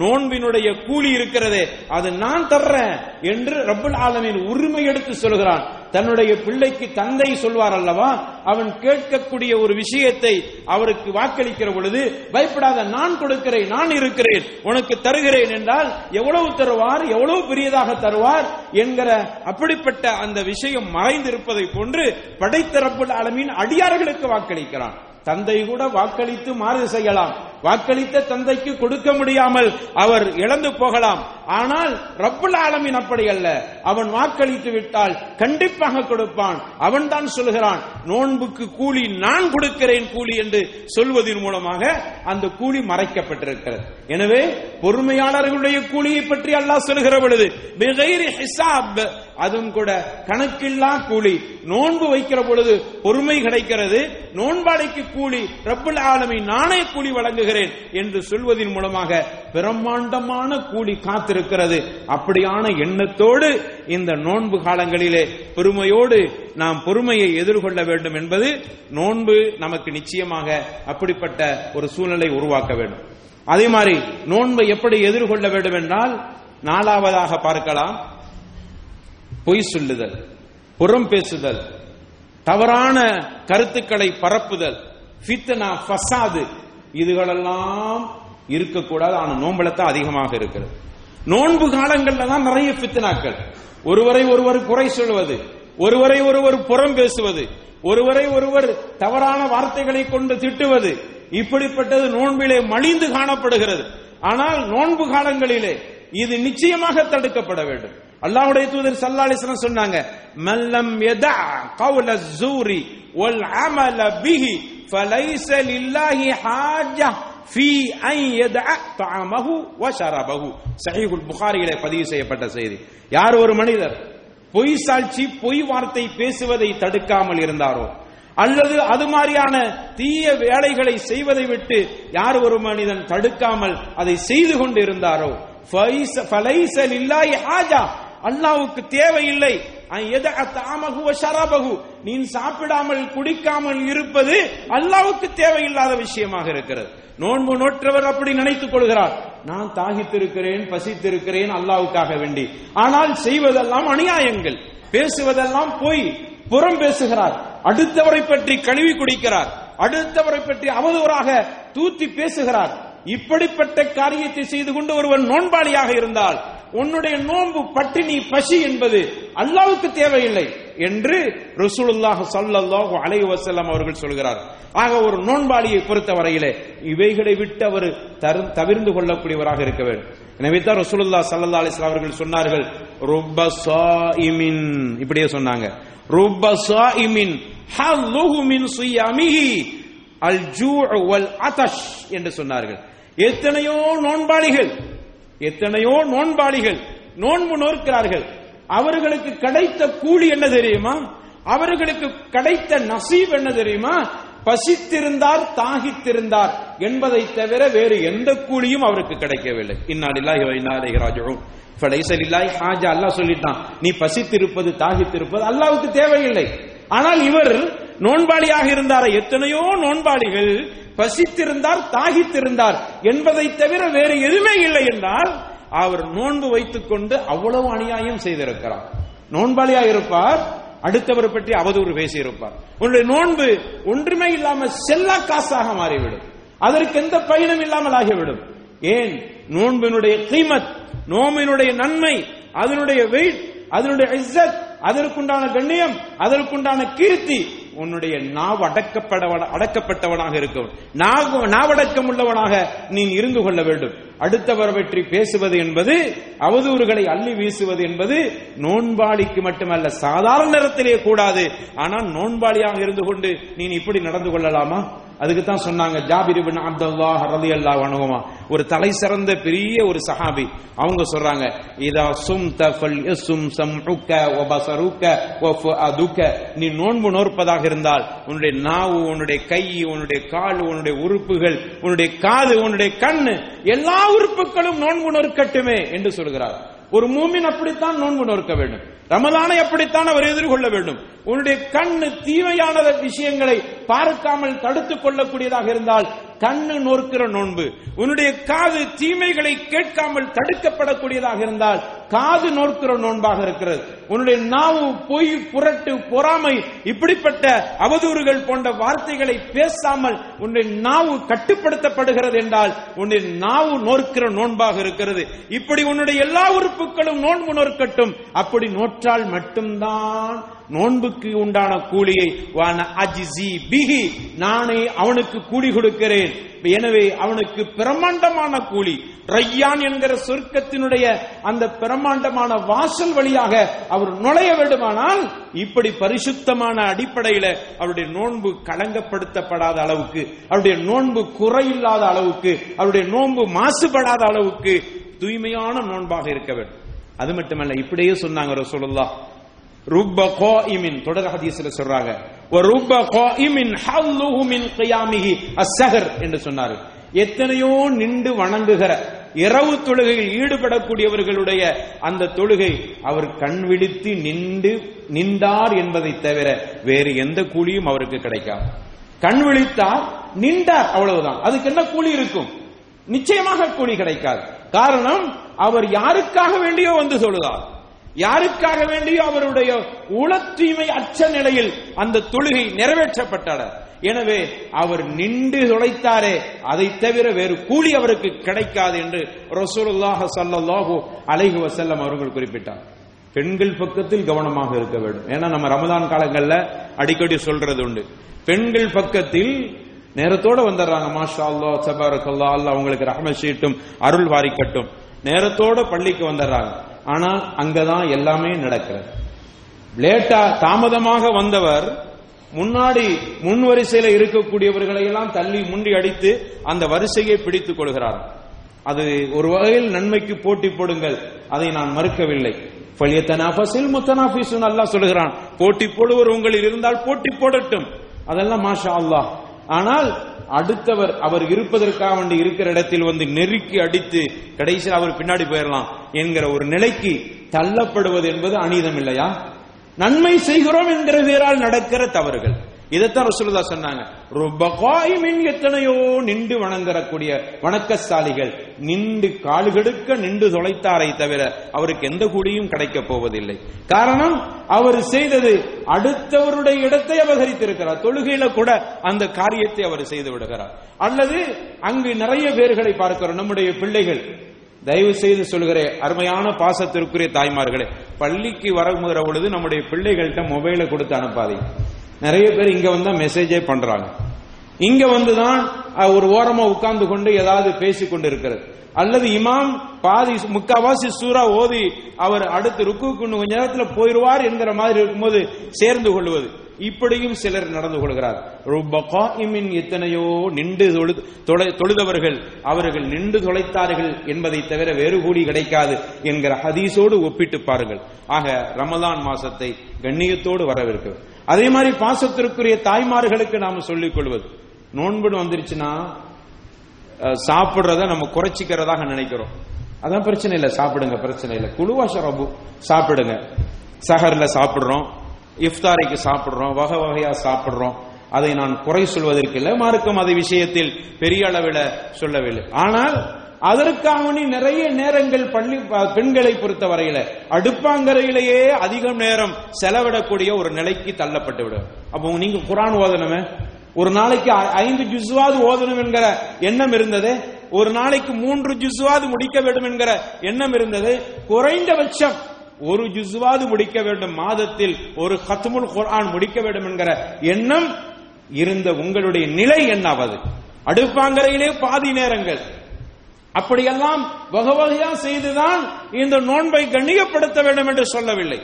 நோன்பினுடைய கூலி இருக்கிறதே அது நான் தர்றேன் என்று ரப்பல் ஆலமின் உரிமை எடுத்து சொல்கிறான். தன்னுடைய பிள்ளைக்கு தந்தை சொல்வார் அல்லவா? அவன் கேட்கக்கூடிய ஒரு விஷயத்தை அவருக்கு வாக்களிக்கிற பொழுது பயப்படாத நான் கொடுக்கிறேன் நான் இருக்கிறேன் உனக்கு தருகிறேன் என்றால் எவ்வளவு தருவார் எவ்வளவு பெரியதாக தருவார்? என்கிற அப்படிப்பட்ட அந்த விஷயம் மறைந்திருப்பதை போன்று படைத்தரப்பு ரப்புல் அடியார்களுக்கு வாக்களிக்கிறான். தந்தை கூட வாக்களித்து மாறு செய்யலாம். வாக்களித்த தந்தைக்கு கொடுக்க முடியாமல் அவர் இழந்து போகலாம். ஆனால் ரப்புல் ஆலமின் அப்படி அல்ல. அவன் வாக்களித்து விட்டால் கண்டிப்பாக கொடுப்பான். அவன் தான் சொல்கிறான் நோன்புக்கு கூலி நான் கொடுக்கிறேன் கூலி என்று சொல்வதன் மூலமாக அந்த கூலி மறைக்கப்பட்டிருக்கிறது. எனவே பொறுமையாளர்களுடைய கூலியை பற்றி அல்லாஹ் சொல்கிற பொழுது அதுவும் கூட கணக்கில்லா கூலி. நோன்பு வைக்கிற பொழுது பொறுமை கிடைக்கிறது. நோன்பாடைக்கு கூலி ரப்புல் ஆலமி நானே கூலி வழங்குகிறேன் என்று சொல்வதன் மூலமாக பிரம்மாண்டமான கூலி காத்திருக்கிறது. அப்படியான எண்ணத்தோடு இந்த நோன்பு காலங்களிலே பெருமையோடு நாம் பொறுமையை எதிர்கொள்ள வேண்டும் என்பது நோன்பு நமக்கு நிச்சயமாக அப்படிப்பட்ட ஒரு சூழ்நிலை உருவாக்க வேண்டும். அதே மாதிரி நோன்பை எப்படி எதிர்கொள்ள வேண்டும் என்றால் நாலாவதாக பார்க்கலாம். பொய் சொல்லுதல் புறம் பேசுதல் தவறான கருத்துக்களை பரப்புதல் ஃபித்னா ஃபசாது இதுகளெல்லாம் இருக்கக்கூடாது. ஆனால் நோம்பலத்தான் அதிகமாக இருக்கிறது. நோன்பு காலங்கள்ல தான் நிறைய ஃபித்னாக்கள். ஒருவரை ஒருவர் குறை சொல்வது ஒருவரை ஒருவர் புறம் பேசுவது ஒருவரை ஒருவர் தவறான வார்த்தைகளை கொண்டு திட்டுவது இப்படிப்பட்டது நோன்பிலே மலிந்து காணப்படுகிறது. ஆனால் நோன்பு காலங்களிலே இது நிச்சயமாக தடுக்கப்பட வேண்டும். அல்லாஹ்வுடைய தூதர் ஸல்லல்லாஹு சொன்னாங்க மல்லம் யதா கௌல ஸூரி வல் அமல பிஹி ஃபலைஸ லில்லாஹி ஹாஜ்ஜா ஃபீ அன் யதா தஅமஹு வ ஷரபஹு சஹீஹுல் புகாரியிலே பதிவு செய்யப்பட்ட செய்தி யார் ஒரு மனிதர் பொய் சாட்சி பொய் வார்த்தை பேசுவதை தடுக்காமல் இருந்தாரோ அல்லது அது மாதிரியான தீய வேலைகளை செய்வதை விட்டு யார் ஒரு மனிதன் தடுக்காமல் அதை செய்து கொண்டு இருந்தாரோ ஃபைஸ- தேவையில்லை நீ சாப்பிடாமல் குடிக்காமல் இருப்பது அல்லாவுக்கு தேவையில்லாத விஷயமாக இருக்கிறது நோன்பு நோற்றவர் அப்படி நினைத்துக் கொள்கிறார். நான் தாகித்திருக்கிறேன் பசித்திருக்கிறேன் அல்லாவுக்காக வேண்டி. ஆனால் செய்வதெல்லாம் அநியாயங்கள். பேசுவதெல்லாம் போய் புறம் பேசுகிறார். அடுத்தவரை பற்றி கழுவி குடிக்கிறார். அடுத்தவரை பற்றி அவதூறாக தூத்தி பேசுகிறார். இப்படிப்பட்ட காரியத்தை செய்து கொண்டு ஒருவன் நோன்பாளியாக இருந்தால் உன்னுடைய நோன்பு பட்டினி பசி என்பது அல்லாவுக்கு தேவையில்லை என்று ரசூலுல்லாஹ் சல்லல்லாஹு அலைஹி வஸல்லம் அவர்கள் சொல்கிறார். ஆக ஒரு நோன்பாளியை பொறுத்தவரையிலே இவைகளை விட்டு அவர் தரு- தவிர்ந்து கொள்ளக்கூடியவராக இருக்க வேண்டும். எனவே தான் ரசூலுல்லாஹ் சல்லல்லாஹு அலைஹி அவர்கள் சொன்னார்கள் ருப்ப சாயிமின் இப்படியே சொன்னாங்க. ருப்ப சாயிமின் ஹல்லுஹு மின் சுயாமிஹி அல் ஜூ வல் அதஷ் என்று சொன்னார்கள். எத்தனையோ நோன்பாளிகள் எத்தனையோ நோன்பாளிகள் நோன்பு நோக்கிறார்கள் அவர்களுக்கு கிடைத்த கூலி என்ன தெரியுமா? அவர்களுக்கு கிடைத்த நசீப் என்ன தெரியுமா? பசித்திருந்தார் தாகித்திருந்தார் என்பதை தவிர வேறு எந்த கூலியும் அவருக்கு கிடைக்கவில்லை. இன்னாலில்லாஹி வ இன்னா இலைஹி ஹாஜா அல்லாஹ் சொல்லிட்டான் நீ பசித்திருப்பது தாகித்திருப்பது அல்லாஹ்வுக்கு தேவையில்லை. ஆனால் இவர் நோன்பாளியாக இருந்தார? எத்தனையோ நோன்பாளிகள் பசித்திருந்தார் தாகித்திருந்தார் என்பதை தவிர வேறு எதுவுமே இல்லை என்றால் அவர் நோன்பு வைத்துக் கொண்டு அவ்வளவு அநியாயம் செய்திருக்கிறார். நோன்பாளியா இருப்பார் அடுத்தவர் பற்றி அவதூறு பேசியிருப்பார். உன்னுடைய நோன்பு ஒன்றுமே இல்லாமல் செல்லா காசாக மாறிவிடும். அதற்கு எந்த பயனும் இல்லாமல் ஆகிவிடும். ஏன்? நோன்பினுடைய கீமத் நோம்பினுடைய நன்மை அதனுடைய வெயிட் அதனுடைய இஸ்ஸத் அதற்குண்டான கண்ணியம் அதற்குண்டான கீர்த்தி உன்னுடைய நாவு அடக்கப்பட அடக்கப்பட்டவனாக இருக்கும் நாவடக்கம் உள்ளவனாக நீ இருந்து கொள்ள வேண்டும். அடுத்தவர் பற்றி பேசுவது என்பது அவதூறுகளை அள்ளி வீசுவது என்பது நோன்பாளிக்கு மட்டுமல்ல சாதாரண நேரத்திலே கூடாது. ஆனால் நோன்பாளியாக இருந்து கொண்டு நீ இப்படி நடந்து கொள்ளலாமா? அதுக்கு தான் சொன்னாங்க ஜாபிர் இப்னு அப்துல்லாஹ் ரலியல்லாஹு அன்ஹுமா. ஒரு தலை சிறந்த பெரிய ஒரு சஹாபி. அவங்க சொல்றாங்க இதா சும் தஃபல் யசும் சம்உக வ பஸருக வ ஃபுஅதுக நீ நோன்பு நோற்பதாக இருந்தால் உன்னுடைய நாவு உன்னுடைய கை உன்னுடைய கால் உன்னுடைய உறுப்புகள் உன்னுடைய காது உன்னுடைய கண் எல்லா உறுப்புகளும் நோன்பு நோற்கட்டுமே என்று சொல்கிறார். ஒரு மூமின் அப்படித்தான் நோன்பு நோக்க வேண்டும். ரமலானை அப்படித்தான் அவர் எதிர்கொள்ள வேண்டும். உன்னுடைய கண்ணு தீமையான விஷயங்களை பார்க்காமல் தடுத்துக் கொள்ளக்கூடியதாக இருந்தால் கண்ணு நோக்கிற நோன்பு. உன்னுடைய காது தீமைகளை கேட்காமல் தடுக்கப்படக்கூடியதாக இருந்தால் காது நோக்கிற நோன்பாக இருக்கிறது. உன்னுடைய நாவு பொய் புரட்டு பொறாமை இப்படிப்பட்ட அவதூறுகள் போன்ற வார்த்தைகளை பேசாமல் உன்னுடைய நாவு கட்டுப்படுத்தப்படுகிறது என்றால் உன்னுடைய நாவு நோக்கிற நோன்பாக இருக்கிறது. இப்படி உன்னுடைய எல்லா உறுப்புகளும் நோன்பு நோக்கட்டும் அப்படி நோற்றால் மட்டும்தான் நோன்புக்கு உண்டான கூலியை. வான அஜிசி பிகி நானே அவனுக்கு கூலி கொடுக்கிறேன். எனவே அவனுக்கு பிரமாண்டமான கூலி. ரையான் என்கிற சொர்க்கத்தினுடைய அந்த பிரமாண்டமான வாசல் வழியாக அவர் நுழைய வேண்டுமானால் இப்படி பரிசுத்தமான அடிப்படையில அவருடைய நோன்பு களங்கப்படுத்தப்படாத அளவுக்கு அவருடைய நோன்பு குறையில்லாத அளவுக்கு அவருடைய நோன்பு மாசுபடாத அளவுக்கு தூய்மையான நோன்பாக இருக்க வேண்டும். அது மட்டுமல்ல இப்படியே சொன்னாங்க ரசோல்லா ருப்ப காயிமின் தொடர் ஹதீஸ்ல சொல்றாங்க. ஒரு ருப்ப காயிமின் ஹல்லுஹு மின் கியாமிஹி அஸ்ஸஹர் என்று சொன்னாரு எத்தனையோ நின்று வணங்குகிற இரவு தொழுகையில் ஈடுபடக்கூடியவர்களுடைய அந்த தொழுகை அவர் கண் விழித்து நின்று நின்றார் என்பதை தவிர வேறு எந்த கூலியும் அவருக்கு கிடைக்காது. கண் விழித்தார் நின்றார் அவ்வளவுதான். அதுக்கு என்ன கூலி இருக்கும்? நிச்சயமாக கூலி கிடைக்காது. காரணம் அவர் யாருக்காக வேண்டியோ வந்து சொல்லுதார் யாருக்காக வேண்டியோ அவருடைய உள தூய்மை அச்ச நிலையில் அந்த தொழுகை நிறைவேற்றப்பட்டார் எனவே அவர் நின்று தொலைத்தாரே அதை தவிர வேறு கூலி அவருக்கு கிடைக்காது என்று ரசூலுல்லாஹ ஸல்லல்லாஹு அலைஹி வசல்லம் அவர்கள் குறிப்பிட்டார். பெண்கள் பக்கத்தில் கவனமாக இருக்க வேண்டும். ஏன்னா நம்ம ரமதான் காலங்கள்ல அடிக்கடி சொல்றது உண்டு. பெண்கள் பக்கத்தில் நேரத்தோட வந்துடுறாங்க. மாஷா அல்லா சபாரக்கல்லா அல்லா அவங்களுக்கு ரஹம சீட்டும் அருள் வாரிக்கட்டும். நேரத்தோட பள்ளிக்கு வந்துடுறாங்க. ஆனால் அங்கதான் எல்லாமே நடக்கிறது. லேட்டா தாமதமாக வந்தவர் முன்னாடி முன் வரிசையில இருக்கக்கூடியவர்களை எல்லாம் தள்ளி முண்டி அடித்து அந்த வரிசையை பிடித்துக் கொள்கிறார். அது ஒரு வகையில் நன்மைக்கு போட்டி போடுங்கள். அதை நான் மறுக்கவில்லை. பழியத்தனாஃபசில் முத்தனாஃபிசுன் அல்லாஹ் சொல்கிறான். போட்டி போடுவர் உங்களில் இருந்தால் போட்டி போடட்டும். அதெல்லாம் மாஷா அல்லாஹ். ஆனால் அடுத்தவர் அவர் இருப்பதற்காக வேண்டி இருக்கிற இடத்தில் வந்து நெருக்கி அடித்து கடைசியில் அவர் பின்னாடி போயிடலாம் என்கிற ஒரு நிலைக்கு தள்ளப்படுவது என்பது அநீதம் இல்லையா? நன்மை செய்கிறோம் என்கிற பேரால் நடக்கிற தவறுகள். இதைத்தான் ரசூலுல்லா சொன்னாங்க. ருபகாயிமின் எத்தனையோ நின்று வணங்கக்கூடிய வணக்கசாலிகள் நின்று கால்கெடுக்க நின்று தொலைத்தாரை தவிர அவருக்கு எந்த கூடியும் கிடைக்கப் போவதில்லை. காரணம் அவர் செய்தது அடுத்தவருடைய இடத்தை அபகரித்திருக்கிறார். தொழுகையில கூட அந்த காரியத்தை அவர் செய்து விடுகிறார். அல்லது அங்கு நிறைய பேர்களை பார்க்கிறோம் நம்முடைய பிள்ளைகள். தயவு செய்து சொல்கிறேன் அருமையான பாசத்திற்குரிய தாய்மார்களே பள்ளிக்கு வருகிற பொழுது நம்முடைய பிள்ளைகள்கிட்ட மொபைலை கொடுத்து அனுப்பாதீங்க. நிறைய பேர் இங்க வந்தா மெசேஜே பண்றாங்க. இங்க வந்துதான் ஒரு ஓரமா உட்கார்ந்து கொண்டு ஏதாவது பேசிக்கொண்டு இருக்கிறது அல்லது இமாம் பாதி முக்காவாசி சூறா ஓதி அவர் அடுத்து ருக்கு கொஞ்ச நேரத்துல போயிருவார் என்கிற மாதிரி இருக்கும்போது சேர்ந்து கொள்வது. இப்படியும் சிலர் நடந்து கொள்கிறார். எத்தனையோ நின்று தொழுதவர்கள் அவர்கள் நின்று தொலைத்தார்கள் என்பதை தவிர வேறு கூடி கிடைக்காது என்கிற ஹதீஸோடு ஒப்பிட்டு பாருங்கள். ஆக ரமலான் மாசத்தை கண்ணியத்தோடு வரவிருக்கு அதே மாதிரி பாசத்திற்குரிய தாய்மார்களுக்கு நாம சொல்லிக் கொள்வது. நோன்புன்னு வந்துருச்சுன்னா சாப்பிடுறத நம்ம குறைச்சிக்கிறதாக நினைக்கிறோம். அதான் பிரச்சனை இல்லை சாப்பிடுங்க பிரச்சனை இல்லை. குழுவா ஷரபு சாப்பிடுங்க. சஹர்ல சாப்பிடுறோம் இஃப்தாரிக்கு சாப்பிடுறோம் வகை வகையா சாப்பிடுறோம். அதை நான் குறை சொல்வதற்கு இல்லை மார்க்கம் அதை விஷயத்தில் பெரிய அளவில் சொல்லவில்லை. ஆனால் அதற்காக நிறைய நேரங்கள் பள்ளி பெண்களை பொறுத்தவரையில அடுப்பாங்கரையிலேயே அதிகம் நேரம் செலவிடக்கூடிய ஒரு நிலைக்கு தள்ளப்பட்டு விடும். அப்போ நீங்க குரான் ஓதனமே ஒரு நாளைக்கு ஐந்து ஜுஸ்வாது ஓதணும் என்கிற எண்ணம் இருந்தது. ஒரு நாளைக்கு மூன்று ஜுஸ்வாது முடிக்க வேண்டும் என்கிற எண்ணம் இருந்தது. குறைந்தபட்சம் ஒரு ஜுஸ்வாது முடிக்க வேண்டும். மாதத்தில் ஒரு ஹத்முல் குரான் முடிக்க வேண்டும் என்கிற எண்ணம் இருந்த உங்களுடைய நிலை என்னாவது? அடுப்பாங்கரையிலே பாதி நேரங்கள். அப்படியெல்லாம் வகை வகையா செய்துதான் இந்த நோன்பை கண்ணியப்படுத்த வேண்டும் என்று சொல்லவில்லை.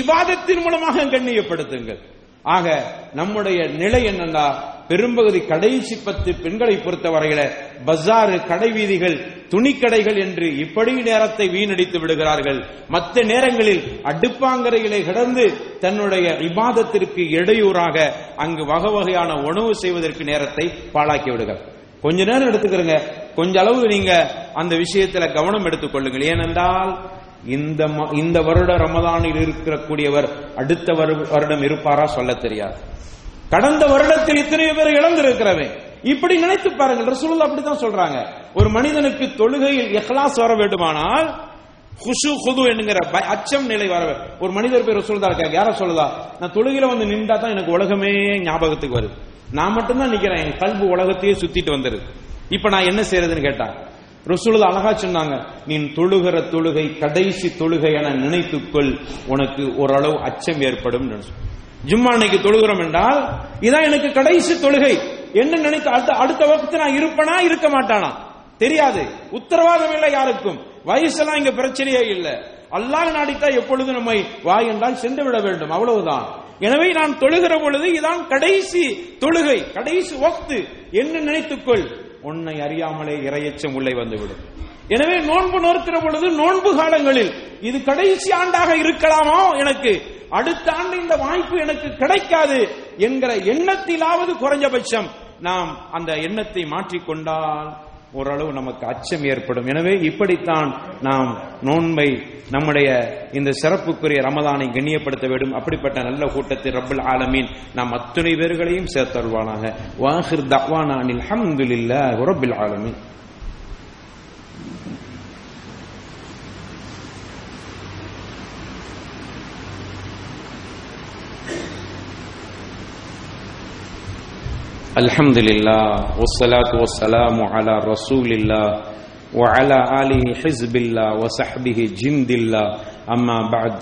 இவாதத்தின் மூலமாக கண்ணியப்படுத்துங்கள். ஆக நம்முடைய நிலை என்னன்னா பெரும்பகுதி கடைசி பத்து பெண்களை பொறுத்த வரையில பஜாரு கடை வீதிகள் துணிக்கடைகள் என்று இப்படி நேரத்தை வீணடித்து விடுகிறார்கள். மற்ற நேரங்களில் அடுப்பாங்கரையிலே கிடந்து தன்னுடைய விவாதத்திற்கு இடையூறாக அங்கு வகை வகையான உணவு செய்வதற்கு நேரத்தை பாழாக்கி விடுகிறார் கொஞ்ச நேரம் எடுத்துக்கிறங்க. கொஞ்ச அளவு நீங்க அந்த விஷயத்துல கவனம் எடுத்துக்கொள்ளுங்கள். ஏனென்றால் இந்த ம- இந்த வருட ரமதானில் இருக்கக்கூடியவர் அடுத்த வரு- வருடம் இருப்பாரா சொல்ல தெரியாது. கடந்த வருடத்தில் இத்தனை பேர் இழந்திருக்கிறவன். இப்படி நினைத்து பாருங்கள் ரசூல் அப்படித்தான் சொல்றாங்க. ஒரு மனிதனுக்கு தொழுகையில் எஹ்லாஸ் வர வேண்டுமானால் குஷு குது என்கிற அச்சம் நிலை வர ஒரு மனிதர் பேர் ரசூலுல்லாஹ் இருக்காங்க யார சொல்லுதா? நான் தொழுகையில வந்து நின்றா தான் எனக்கு உலகமே ஞாபகத்துக்கு வருது. நான் மட்டும்தான் நிக்கிறேன் என் கல்வி உலகத்தையே சுத்திட்டு வந்துருது இப்ப நான் என்ன செய்யறதுன்னு கேட்டான் ரசூலுல்லாஹ் அழகா சொன்னாங்க நீ தொழுகிற தொழுகை கடைசி தொழுகை என நினைத்துக்கொள் உனக்கு ஓரளவு அச்சம் ஏற்படும் ஜும்மா அன்னைக்கு தொழுகிறோம் என்றால் இதான் எனக்கு கடைசி தொழுகை. என்ன நினைத்து அடுத்த அடுத்த வகுப்பு நான் இருப்பனா இருக்க மாட்டானா? தெரியாது. உத்தரவாதம் இல்லை யாருக்கும். வயசெல்லாம் இங்க பிரச்சனையே இல்லை. அல்லாஹ் நாடித்தா எப்பொழுது நம்மை வா என்றால் சென்று விட வேண்டும். அவ்வளவுதான். எனவே நான் தொழுகிற பொழுது இதான் கடைசி தொழுகை கடைசி வக்து என்ன நினைத்துக்கொள்? உன்னை அறியாமலே இரையச்சம் உள்ளே வந்துவிடும். எனவே நோன்பு நோக்கிற பொழுது நோன்பு காலங்களில் இது கடைசி ஆண்டாக இருக்கலாமோ எனக்கு? அடுத்த ஆண்டு இந்த வாய்ப்பு எனக்கு கிடைக்காது என்கிற எண்ணத்திலாவது குறைஞ்சபட்சம் நாம் அந்த எண்ணத்தை மாற்றிக்கொண்டால் ஓரளவு நமக்கு அச்சம் ஏற்படும். எனவே இப்படித்தான் நாம் நோன்பை நம்முடைய இந்த சிறப்புக்குரிய ரமதானை கண்ணியப்படுத்த வேண்டும். அப்படிப்பட்ட நல்ல கூட்டத்தில் ரப்பல் ஆலமீன் நாம் அத்துணை பேர்களையும் சேர்த்தருவானாக வாஹிர் தவானா அனில் ரபில் ஆலமீன். الحمد لله والصلاة والسلام على رسول الله وعلى آله حزب الله وصحبه جند الله أما بعد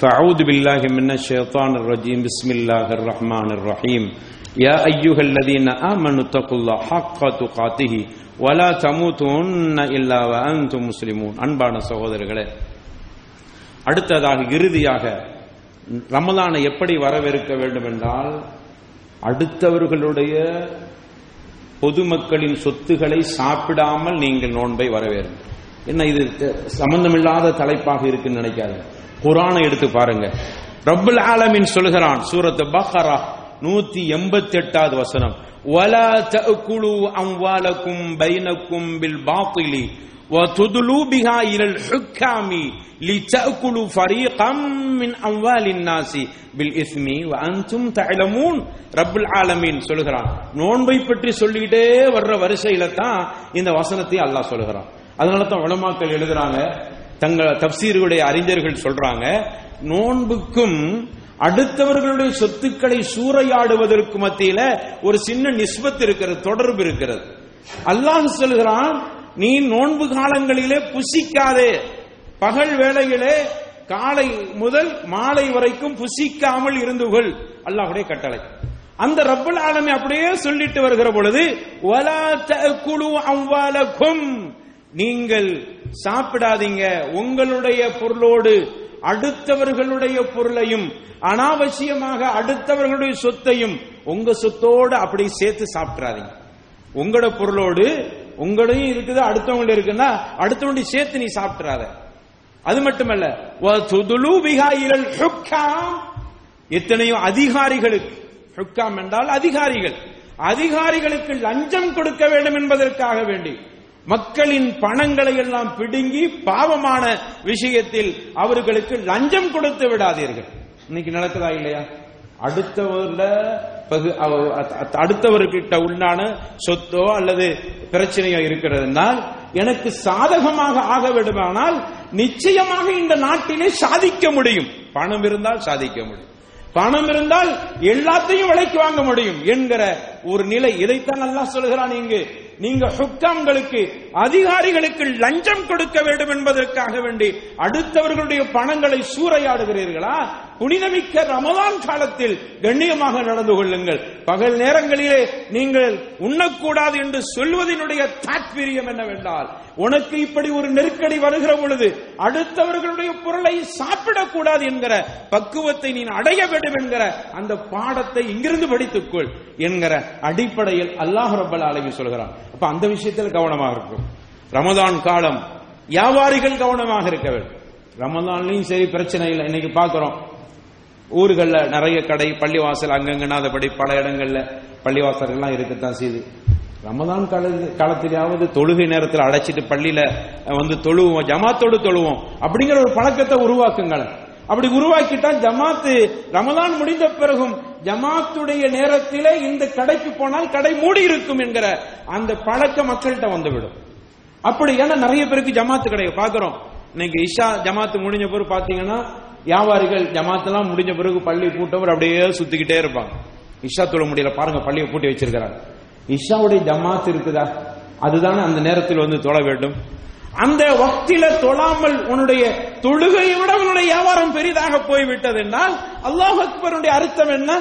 فأعوذ بالله من الشيطان الرجيم بسم الله الرحمن الرحيم يا أيها الذين آمنوا اتقوا الله حق تقاته ولا تموتن إلا وأنتم مسلمون அன்பான சகோதரர்களே அடுத்ததாக இறுதியாக ரமலானை எப்படி வரவேற்க வேண்டும் என்றால் அடுத்தவர்களுடைய பொதுமக்களின் சொத்துக்களை சாப்பிடாமல் நீங்கள் நோன்பை வரவேறும் என்ன இது சம்பந்தமில்லாத தலைப்பாக இருக்குன்னு நினைக்காது குரானை எடுத்து பாருங்க ரப்புல் ஆலமின் சொல்கிறான் சூரத் பஹரா நூத்தி எண்பத்தி எட்டாவது வசனம் ولا تأكلوا أموالكم بينكم بالباطل وتدلوا بها إلى الحكام لتأكلوا فريقا من أموال الناس بالإثم وأنتم تعلمون رب العالمين சொல்லுகிறான் நோன்பை பற்றி சொல்லிட்டே வர்ற வரிசையில தான் இந்த வசனத்தை அல்லாஹ் சொல்லுகிறான் அதனால தான் உலமாக்கள் எழுதுறாங்க தங்கள் தப்சீர்களுடைய அறிஞர்கள் சொல்றாங்க நோன்புக்கும் அடுத்தவர்களுடைய சொத்துக்களை சூறையாடுவதற்கு மத்தியில ஒரு சின்ன நிஸ்பத் இருக்கிறது தொடர்பு இருக்கிறது அல்லாஹ் சொல்கிறான் நீ நோன்பு காலங்களிலே புசிக்காதே. பகல் வேளையிலே காலை முதல் மாலை வரைக்கும் புசிக்காமல் இருந்துகள் அல்லாஹுடைய கட்டளை. அந்த ரப்பல் ஆலமி அப்படியே சொல்லிட்டு வருகிற பொழுது நீங்கள் சாப்பிடாதீங்க. உங்களுடைய பொருளோடு அடுத்தவர்களுடைய பொருளையும் அனாவசியமாக அடுத்தவர்களுடைய சொத்தையும் உங்க சொத்தோடு அப்படி சேர்த்து சாப்பிட்றாதீங்க. உங்களோட பொருளோடு உங்களையும் இருக்குது அடுத்தவங்க இருக்குன்னா அடுத்தவங்க சேர்த்து நீ சாப்பிட்றாத அது மட்டுமல்ல வதுதுலு பிஹா ஹுக்காம். எத்தனையோ அதிகாரிகளுக்கு ஹுக்காம் என்றால் அதிகாரிகள். அதிகாரிகளுக்கு லஞ்சம் கொடுக்க வேண்டும் என்பதற்காக வேண்டி மக்களின் பணங்களை எல்லாம் பிடுங்கி பாவமான விஷயத்தில் அவர்களுக்கு லஞ்சம் கொடுத்து விடாதீர்கள். இன்னைக்கு நடக்குதா இல்லையா? அடுத்தவர்ல அடுத்தவர்கிட்ட உண்டான சொத்தோ அல்லது பிரச்சனையோ இருக்கிறதுனால் எனக்கு சாதகமாக ஆக வேண்டுமானால் நிச்சயமாக இந்த நாட்டிலே சாதிக்க முடியும். பணம் இருந்தால் சாதிக்க முடியும். பணம் இருந்தால் எல்லாத்தையும் விலைக்கு வாங்க முடியும் என்கிற ஒரு நிலை இதைத்தான் நல்லா சொல்கிறான் இங்கு. நீங்க ஹுக்காம்களுக்கு அதிகாரிகளுக்கு லஞ்சம் கொடுக்க வேண்டும் என்பதற்காக வேண்டி அடுத்தவர்களுடைய பணங்களை சூறையாடுகிறீர்களா? புனிதமிக்க ரமதான் காலத்தில் கண்ணியமாக நடந்து கொள்ளுங்கள். பகல் நேரங்களிலே நீங்கள் உண்ணக்கூடாது என்று சொல்வதனுடைய தாத்பீரியம் என்னவென்றால் உனக்கு இப்படி ஒரு நெருக்கடி வருகிற பொழுது அடுத்தவர்களுடைய பொருளை சாப்பிடக்கூடாது என்கிற பக்குவத்தை நீ அடைய வேண்டும் என்கிற அந்த பாடத்தை இங்கிருந்து படித்துக்கொள் என்கிற அடிப்படையில் அல்லாஹ் ரப்பல் அழகி சொல்கிறான். அப்ப அந்த விஷயத்தில் கவனமாக இருக்கும் ரமதான் காலம் வியாபாரிகள் கவனமாக இருக்க வேண்டும். ரமதான்லயும் சரி பிரச்சனை இல்லை. இன்னைக்கு பாக்குறோம். ஊர்களில் நிறைய கடை பள்ளிவாசல் அங்கங்கனாதபடி பல இடங்கள்ல பள்ளிவாசல்கள்லாம் இருக்கத்தான் செய்யுது. ரமதான் கால காலத்திலாவது தொழுகை நேரத்தில் அடைச்சிட்டு பள்ளியில வந்து தொழுவோம் ஜமாத்தோடு தொழுவோம். அப்படிங்கிற ஒரு பழக்கத்தை உருவாக்குங்களேன் அப்படி உருவாக்கிட்டா ஜமாத்து ரமதான் முடிந்த பிறகும் ஜமாத்துடைய நேரத்திலே இந்த கடைக்கு போனால் கடை மூடி இருக்கும் என்கிற அந்த பழக்க மக்கள்கிட்ட வந்துவிடும். அப்படி ஏன்னா நிறைய பேருக்கு ஜமாத்து கடையை பாக்குறோம் இன்னைக்கு இஷா ஜமாத்து முடிஞ்ச பிறகு பாத்தீங்கன்னா வியாபாரிகள் ஜமாத்தெல்லாம் முடிஞ்ச பிறகு பள்ளி பூட்டவர் அப்படியே சுத்திக்கிட்டே இருப்பாங்க. இஷா தொழ முடியல பாருங்க பள்ளியை பூட்டி வச்சிருக்கிறாங்க இஷாவுடைய ஜமாத் இருக்குதா? அதுதானே அந்த நேரத்தில் வந்து தொழ வேண்டும். அந்த வக்தில தொழாமல் உன்னுடைய தொழுகையை விட உன்னுடைய வியாபாரம் பெரிதாக போய்விட்டது என்றால் அல்லாஹ் அக்பருடைய அர்த்தம் என்ன?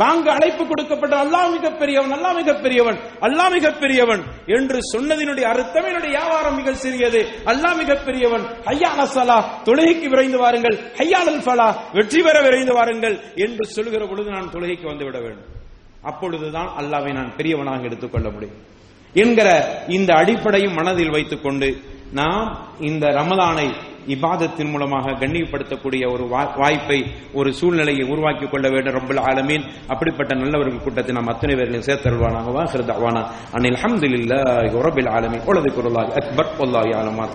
பாங்க அழைப்பு கொடுக்கப்பட்ட அல்லாஹ் மிக பெரியவன் அல்லாஹ் மிக பெரியவன் அல்லாஹ் மிக பெரியவன் என்று சொன்னதினுடைய அர்த்தம் என்னுடைய வியாபாரம் மிக சிறியது. அல்லாஹ் மிக பெரியவன் ஹையால சலா தொழுகைக்கு விரைந்து வாருங்கள். ஹையாலல் ஃபலா வெற்றி பெற விரைந்து வாருங்கள் என்று சொல்கிற பொழுது நான் தொழுகைக்கு வந்து விட வேண்டும். அப்பொழுதுதான் அல்லாவை நான் பெரியவனாக எடுத்துக்கொள்ள முடியும். என்கிற இந்த அடிப்படையும் மனதில் வைத்துக் கொண்டு நாம் இந்த ரமதானை இபாதத்தின் மூலமாக கண்ணியப்படுத்தக்கூடிய ஒரு வாய்ப்பை ஒரு சூழ்நிலையை உருவாக்கி கொள்ள வேண்டும் ரப்பல் ஆலமீன். அப்படிப்பட்ட நல்லவர்கள் கூட்டத்தை நாம் அத்தனை பேர்களையும் சேர்த்தருவானாக வாஹிருதாவானா அனில் அஹமதுல்லாஹி ரப்பில் ஆலமீன். உலக குரலாய் அக்பர். வல்லாஹி ஆலமா